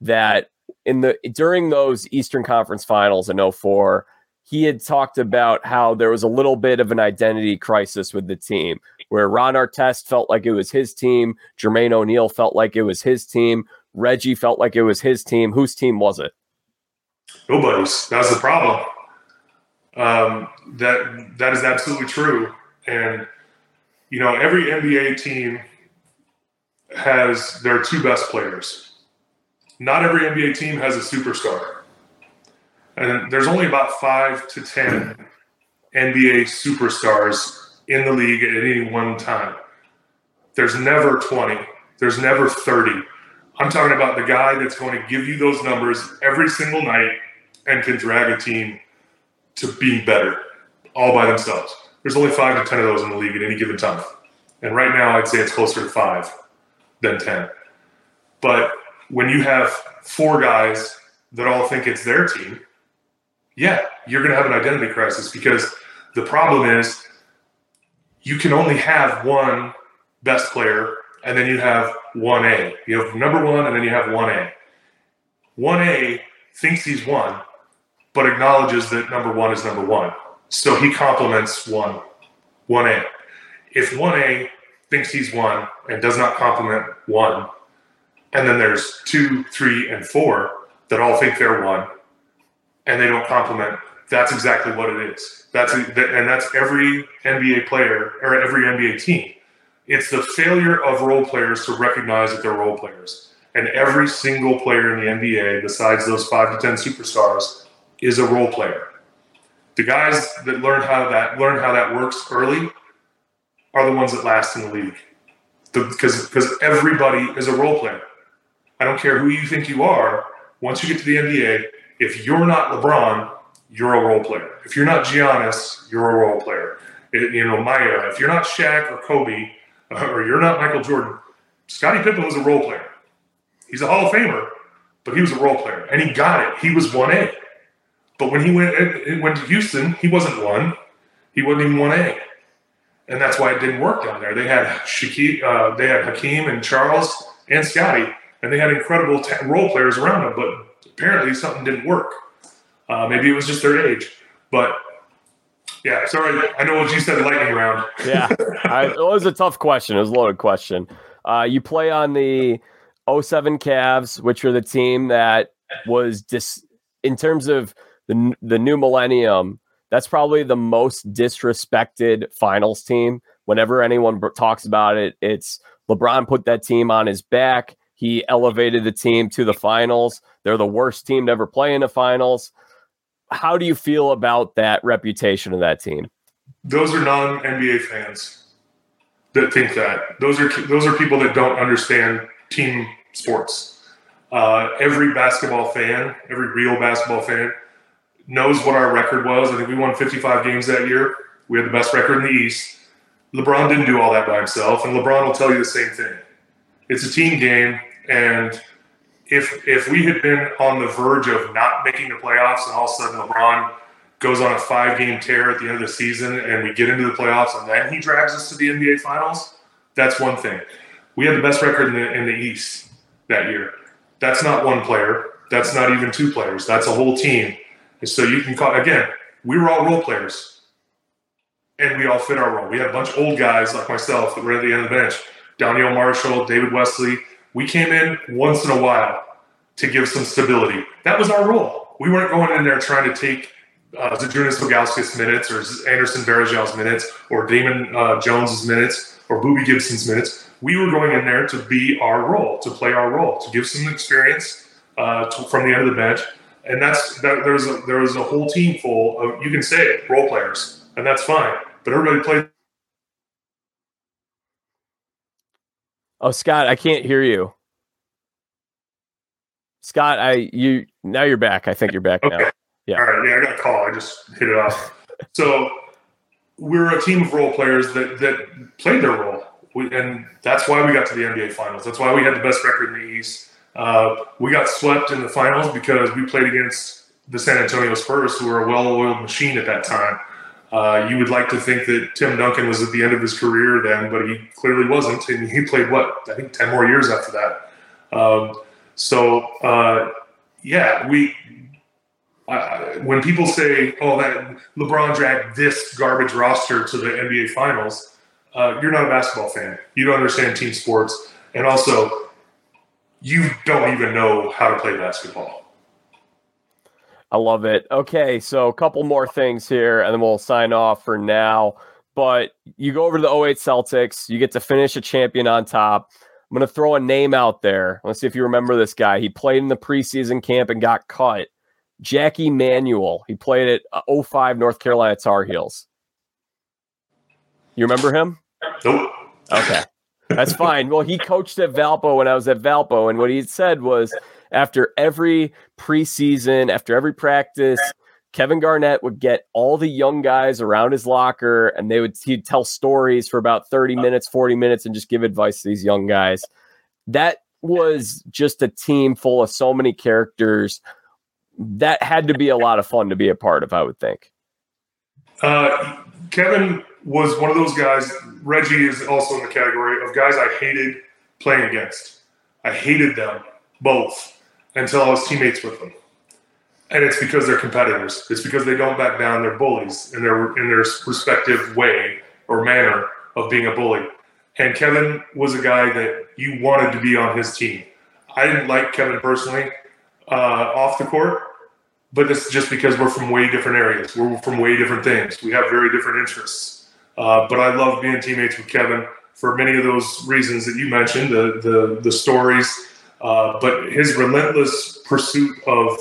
that in the during those Eastern Conference Finals in 04, he had talked about how there was a little bit of an identity crisis with the team, where Ron Artest felt like it was his team, Jermaine O'Neal felt like it was his team, Reggie felt like it was his team. Whose team was it? Nobody's. That's the problem. Um, that that is absolutely true, and you know every NBA team has their two best players not every NBA team has a superstar. And there's only about five to 10 NBA superstars in the league at any one time. There's never 20, there's never 30. I'm talking about the guy that's going to give you those numbers every single night and can drag a team to being better all by themselves. There's only five to 10 of those in the league at any given time. And right now, I'd say it's closer to five than 10. But when you have four guys that all think it's their team, yeah, you're going to have an identity crisis because the problem is you can only have one best player and then you have 1A. You have number one and then you have 1A. 1A thinks he's one, but acknowledges that number one is number one. So he compliments one, 1A. If 1A thinks he's one and does not compliment one, and then there's two, three, and four that all think they're one, and they don't compliment. That's exactly what it is. That's a, and that's every NBA player or every NBA team. It's the failure of role players to recognize that they're role players. And every single player in the NBA, besides those five to ten superstars, is a role player. The guys that learn how that learn how that works early are the ones that last in the league. Because because everybody is a role player. I don't care who you think you are. Once you get to the NBA, if you're not LeBron, you're a role player. If you're not Giannis, you're a role player. It, you know, Maya. If you're not Shaq or Kobe, or you're not Michael Jordan, Scottie Pippen was a role player. He's a Hall of Famer, but he was a role player, and he got it. He was one A. But when he went went to Houston, he wasn't one. He wasn't even one A, and that's why it didn't work down there. They had Shaquille, uh, they had Hakeem and Charles and Scottie, and they had incredible t- role players around them, but apparently something didn't work. Uh, maybe it was just their age, but yeah. Sorry, I know what you said. Lightning round. yeah, I, it was a tough question. It was a loaded question. Uh, you play on the 07 Cavs, which are the team that was dis in terms of the the new millennium. That's probably the most disrespected finals team. Whenever anyone talks about it, it's LeBron put that team on his back. He elevated the team to the finals. They're the worst team to ever play in the finals. how do you feel about that reputation of that team? Those are non NBA fans that think that. Those are those are people that don't understand team sports. Uh, every basketball fan, every real basketball fan, knows what our record was. I think we won 55 games that year. We had the best record in the East. LeBron didn't do all that by himself, and LeBron will tell you the same thing. It's a team game, and if if we had been on the verge of not making the playoffs, and all of a sudden LeBron goes on a five game tear at the end of the season, and we get into the playoffs, and then he drags us to the NBA Finals, that's one thing. We had the best record in the in the East that year. That's not one player. That's not even two players. That's a whole team. And so you can call again. We were all role players, and we all fit our role. We had a bunch of old guys like myself that were at the end of the bench. Donyell Marshall, David Wesley. We came in once in a while to give some stability. That was our role. We weren't going in there trying to take uh, Ilgauskas minutes or Anderson Varejão's minutes or Damon uh, Jones's minutes or Boobie Gibson's minutes. We were going in there to be our role, to play our role, to give some experience uh, to, from the end of the bench. And that's that. There was a, there was a whole team full of you can say it role players, and that's fine. But everybody played Oh, Scott, I can't hear you. Scott, I you now you're back. I think you're back okay. now. Yeah. All right. Yeah, I got a call. I just hit it off. so we're a team of role players that that played their role, we, and that's why we got to the NBA Finals. That's why we had the best record in the East. Uh, we got swept in the finals because we played against the San Antonio Spurs, who were a well-oiled machine at that time. Uh, you would like to think that Tim Duncan was at the end of his career then, but he clearly wasn't. And he played what I think ten more years after that. Um, so uh, yeah, we. When people say, "Oh, that LeBron dragged this garbage roster to the NBA Finals," uh, you're not a basketball fan. You don't understand team sports, and also, you don't even know how to play basketball. I love it. Okay, so a couple more things here, and then we'll sign off for now. But you go over to the 08 Celtics, you get to finish a champion on top. I'm going to throw a name out there. Let's see if you remember this guy. He played in the preseason camp and got cut. Jackie Manuel. He played at uh, 05 North Carolina Tar Heels. You remember him? Nope. Okay. That's fine. Well, he coached at Valpo when I was at Valpo, and what he said was after every preseason, after every practice, Kevin Garnett would get all the young guys around his locker and they would he'd tell stories for about 30 minutes, 40 minutes and just give advice to these young guys. That was just a team full of so many characters. That had to be a lot of fun to be a part of, I would think. Uh, Kevin was one of those guys. Reggie is also in the category of guys I hated playing against. I hated them both until I was teammates with them. And it's because they're competitors. It's because they don't back down. They're bullies in their in their respective way or manner of being a bully. And Kevin was a guy that you wanted to be on his team. I didn't like Kevin personally uh, off the court, but it's just because we're from way different areas. We're from way different things. We have very different interests. Uh, but I love being teammates with Kevin for many of those reasons that you mentioned, the the, the stories, uh, but his relentless pursuit of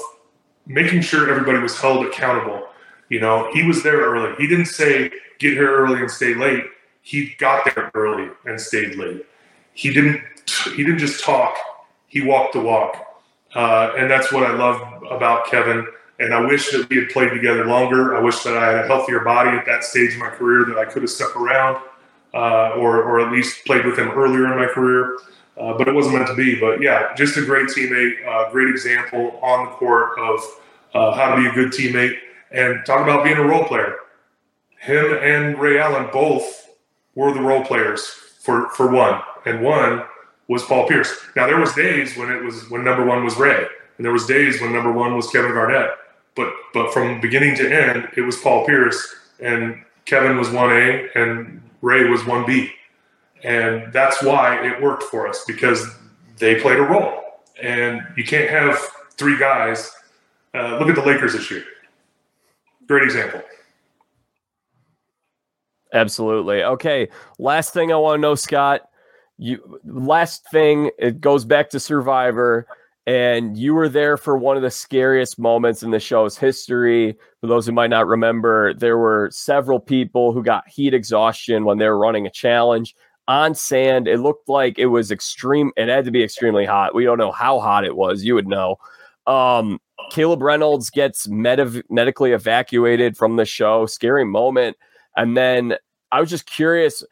making sure everybody was held accountable. You know, he was there early. He didn't say get here early and stay late. He got there early and stayed late. He didn't. He didn't just talk. He walked the walk, uh, and that's what I love about Kevin. And I wish that we had played together longer. I wish that I had a healthier body at that stage of my career that I could have stuck around, uh, or or at least played with him earlier in my career. Uh, but it wasn't meant to be. But yeah, just a great teammate, uh, great example on the court of uh, how to be a good teammate, and talk about being a role player. Him and Ray Allen both were the role players for for one, and one was Paul Pierce. Now there was days when it was when number one was Ray, and there was days when number one was Kevin Garnett. But but from beginning to end, it was Paul Pierce, and Kevin was one A, and Ray was one B. And that's why it worked for us because they played a role. And you can't have three guys. Uh, look at the Lakers this year. Great example. Absolutely. Okay. Last thing I want to know, Scott. You last thing, it goes back to Survivor. And you were there for one of the scariest moments in the show's history. For those who might not remember, there were several people who got heat exhaustion when they were running a challenge on sand. It looked like it was extreme. It had to be extremely hot. We don't know how hot it was. You would know. Um, Caleb Reynolds gets med- medically evacuated from the show. Scary moment. And then I was just curious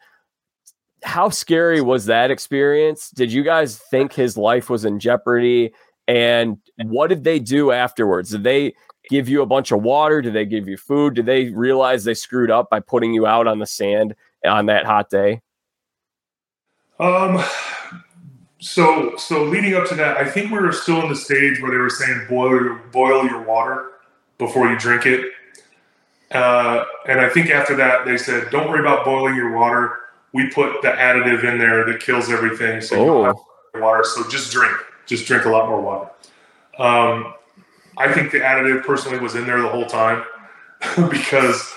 how scary was that experience? Did you guys think his life was in jeopardy? And what did they do afterwards? Did they give you a bunch of water? Did they give you food? Did they realize they screwed up by putting you out on the sand on that hot day? Um, so so leading up to that, I think we were still in the stage where they were saying boil your boil your water before you drink it. Uh, and I think after that they said, don't worry about boiling your water. We put the additive in there that kills everything, so oh. you don't have water. So just drink just drink a lot more water. Um, I think the additive personally was in there the whole time because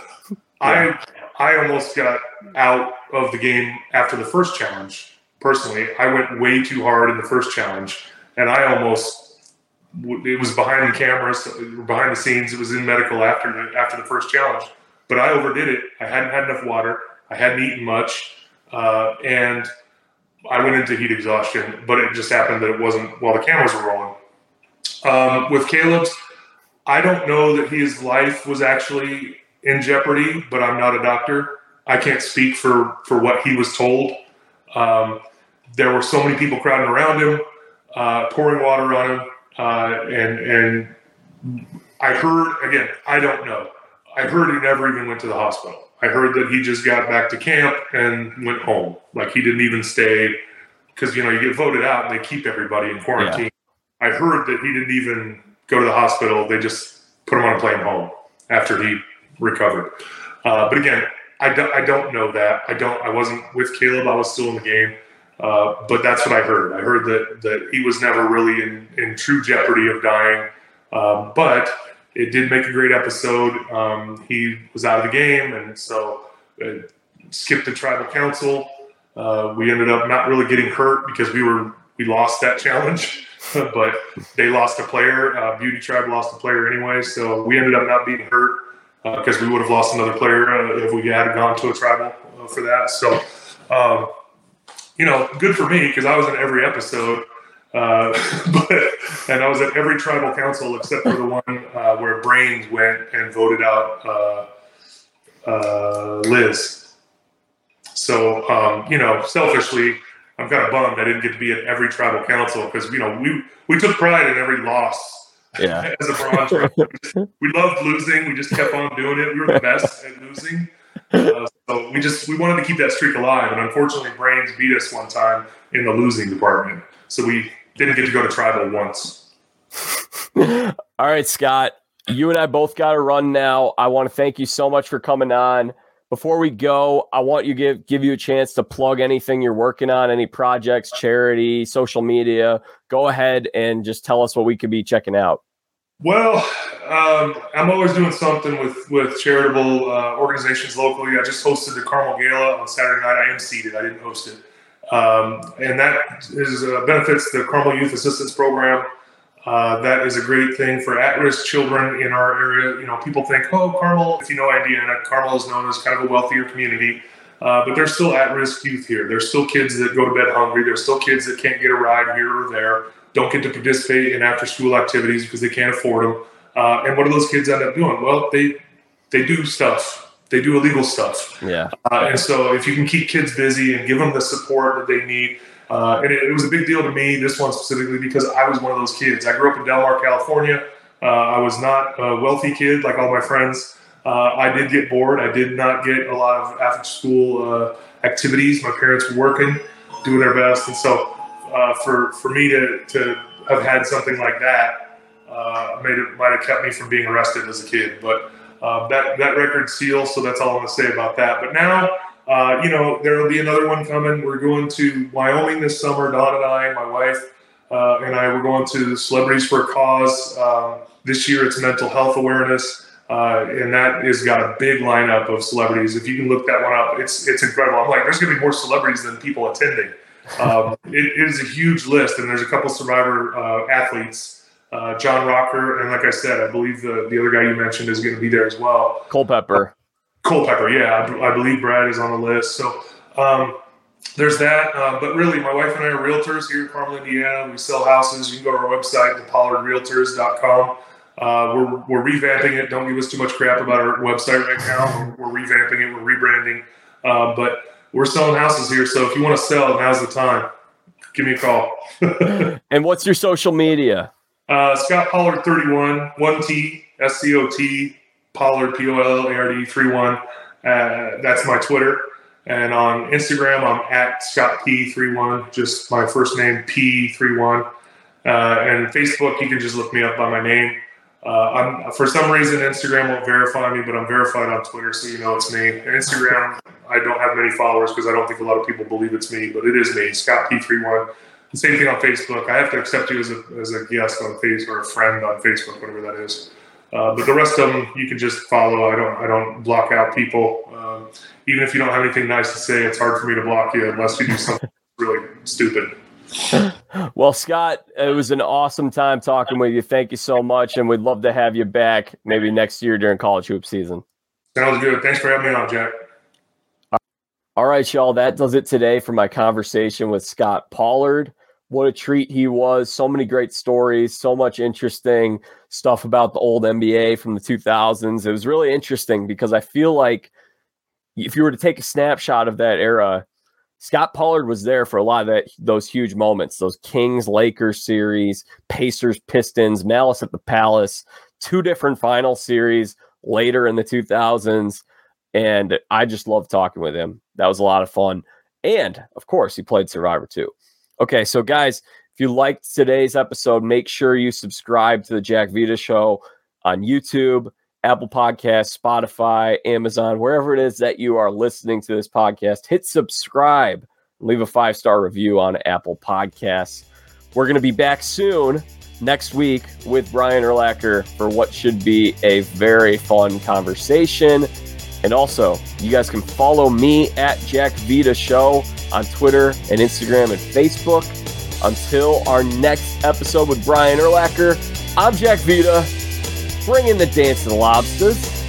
yeah. I I almost got out of the game after the first challenge. Personally, I went way too hard in the first challenge, and I almost it was behind the cameras, behind the scenes. It was in medical after the after the first challenge, but I overdid it. I hadn't had enough water. I hadn't eaten much, uh, and I went into heat exhaustion, but it just happened that it wasn't while the cameras were rolling. Um, with Caleb's, I don't know that his life was actually in jeopardy, but I'm not a doctor. I can't speak for for what he was told. Um, there were so many people crowding around him, uh, pouring water on him, uh, and and I heard again. I don't know. I heard he never even went to the hospital. I heard that he just got back to camp and went home. Like he didn't even stay because you know you get voted out and they keep everybody in quarantine. Yeah. I heard that he didn't even go to the hospital. They just put him on a plane home after he recovered. Uh, but again, I don't, I don't know that. I don't. I wasn't with Caleb. I was still in the game. Uh, but that's what I heard. I heard that that he was never really in, in true jeopardy of dying. Um, but it did make a great episode. Um, he was out of the game, and so uh, skipped the tribal council. Uh, we ended up not really getting hurt because we were we lost that challenge, but they lost a player. Uh, Beauty Tribe lost a player anyway, so we ended up not being hurt because uh, we would have lost another player uh, if we had gone to a tribal for that. So, um, you know, good for me because I was in every episode. Uh, but and I was at every tribal council except for the one uh, where Brains went and voted out uh, uh Liz. So um, you know, selfishly, I'm kind of bummed I didn't get to be at every tribal council because you know we we took pride in every loss. Yeah. As a Brawns, we loved losing. We just kept on doing it. We were the best at losing. Uh, so we just we wanted to keep that streak alive, and unfortunately, Brains beat us one time in the losing department. So we didn't get to go to tribal once. All right, Scott. You and I both got to run now. I want to thank you so much for coming on. Before we go, I want you give give you a chance to plug anything you're working on, any projects, charity, social media. Go ahead and just tell us what we could be checking out. Well, um, I'm always doing something with with charitable uh, organizations locally. I just hosted the Carmel Gala on Saturday night. I am seated. I didn't host it. Um, and that is uh, benefits the Carmel Youth Assistance Program. Uh, that is a great thing for at-risk children in our area. You know, people think, oh, Carmel, if you know Indiana, Carmel is known as kind of a wealthier community, uh, but there's still at-risk youth here. There's still kids that go to bed hungry. There's still kids that can't get a ride here or there, don't get to participate in after-school activities because they can't afford them. Uh, and what do those kids end up doing? Well, they they do stuff they do illegal stuff. Yeah. Uh, and so if you can keep kids busy and give them the support that they need, uh, and it, it, was a big deal to me, this one specifically, because I was one of those kids. I grew up in Del Mar, California. Uh, I was not a wealthy kid like all my friends. Uh, I did get bored. I did not get a lot of after school uh, activities. My parents were working, doing their best. And so uh, for, for me to, to have had something like that, made it, might have kept me from being arrested as a kid. But uh, that that record seals, so that's all I'm going to say about that. But now, uh, you know, there will be another one coming. We're going to Wyoming this summer. Dawn and I, my wife, uh, and I, we're going to Celebrities for a Cause. Um, this year, it's mental health awareness. Uh, and that has got a big lineup of celebrities. If you can look that one up, it's it's incredible. I'm like, there's going to be more celebrities than people attending. um, it, it is a huge list, and there's a couple Survivor uh, athletes, uh, John Rocker, and like I said, I believe the the other guy you mentioned is going to be there as well. Culpepper. Culpepper, yeah, I, I, believe Brad is on the list. So um, there's that. Uh, but really, my wife and I are realtors here in Carmel, Indiana. We sell houses. You can go to our website, thepollardrealtors.com. Uh, we're, we're revamping it. Don't give us too much crap about our website right now. We're, we're revamping it. We're rebranding. Uh, but we're selling houses here. So if you want to sell, now's the time. Give me a call. and what's your social media? Uh, Scott Pollard 31, 1T, S C O T, Pollard, P O L L A R D 31. Uh, that's my Twitter. And on Instagram, I'm at Scott P31, just my first name, P31. Uh, and Facebook, you can just look me up by my name. Uh, for some reason, Instagram won't verify me, but I'm verified on Twitter, so you know it's me. Instagram, I don't have many followers because I don't think a lot of people believe it's me, but it is me, Scott P31. Same thing on Facebook. I have to accept you as a, as a guest on Facebook or a friend on Facebook, whatever that is. Uh, but the rest of them you can just follow. I don't I don't block out people. Um, even if you don't have anything nice to say, it's hard for me to block you unless you do something really stupid. well, Scott, it was an awesome time talking with you. Thank you so much, and we'd love to have you back maybe next year during college hoop season. Sounds good. Thanks for having me on, Jack. All right, y'all. That does it today for my conversation with Scott Pollard. What a treat he was. So many great stories, so much interesting stuff about the old NBA from the 2000s. It was really interesting because I feel like if you were to take a snapshot of that era, Scott Pollard was there for a lot of that those huge moments, those Kings Lakers series, Pacers Pistons, Malice at the Palace, two different final series later in the 2000s and I just love talking with him. That was a lot of fun. And of course, he played Survivor too. Okay, so guys, if you liked today's episode, make sure you subscribe to the Jack Vita show on YouTube. Apple Podcasts, Spotify, Amazon, wherever it is that you are listening to this podcast, hit subscribe, leave a five star review on Apple Podcasts. We're going to be back soon next week with Brian Urlacher for what should be a very fun conversation. And also, you guys can follow me at Jack Vita Show on Twitter and Instagram and Facebook. Until our next episode with Brian Urlacher, I'm Jack Vita. Bring in the dance of the lobsters.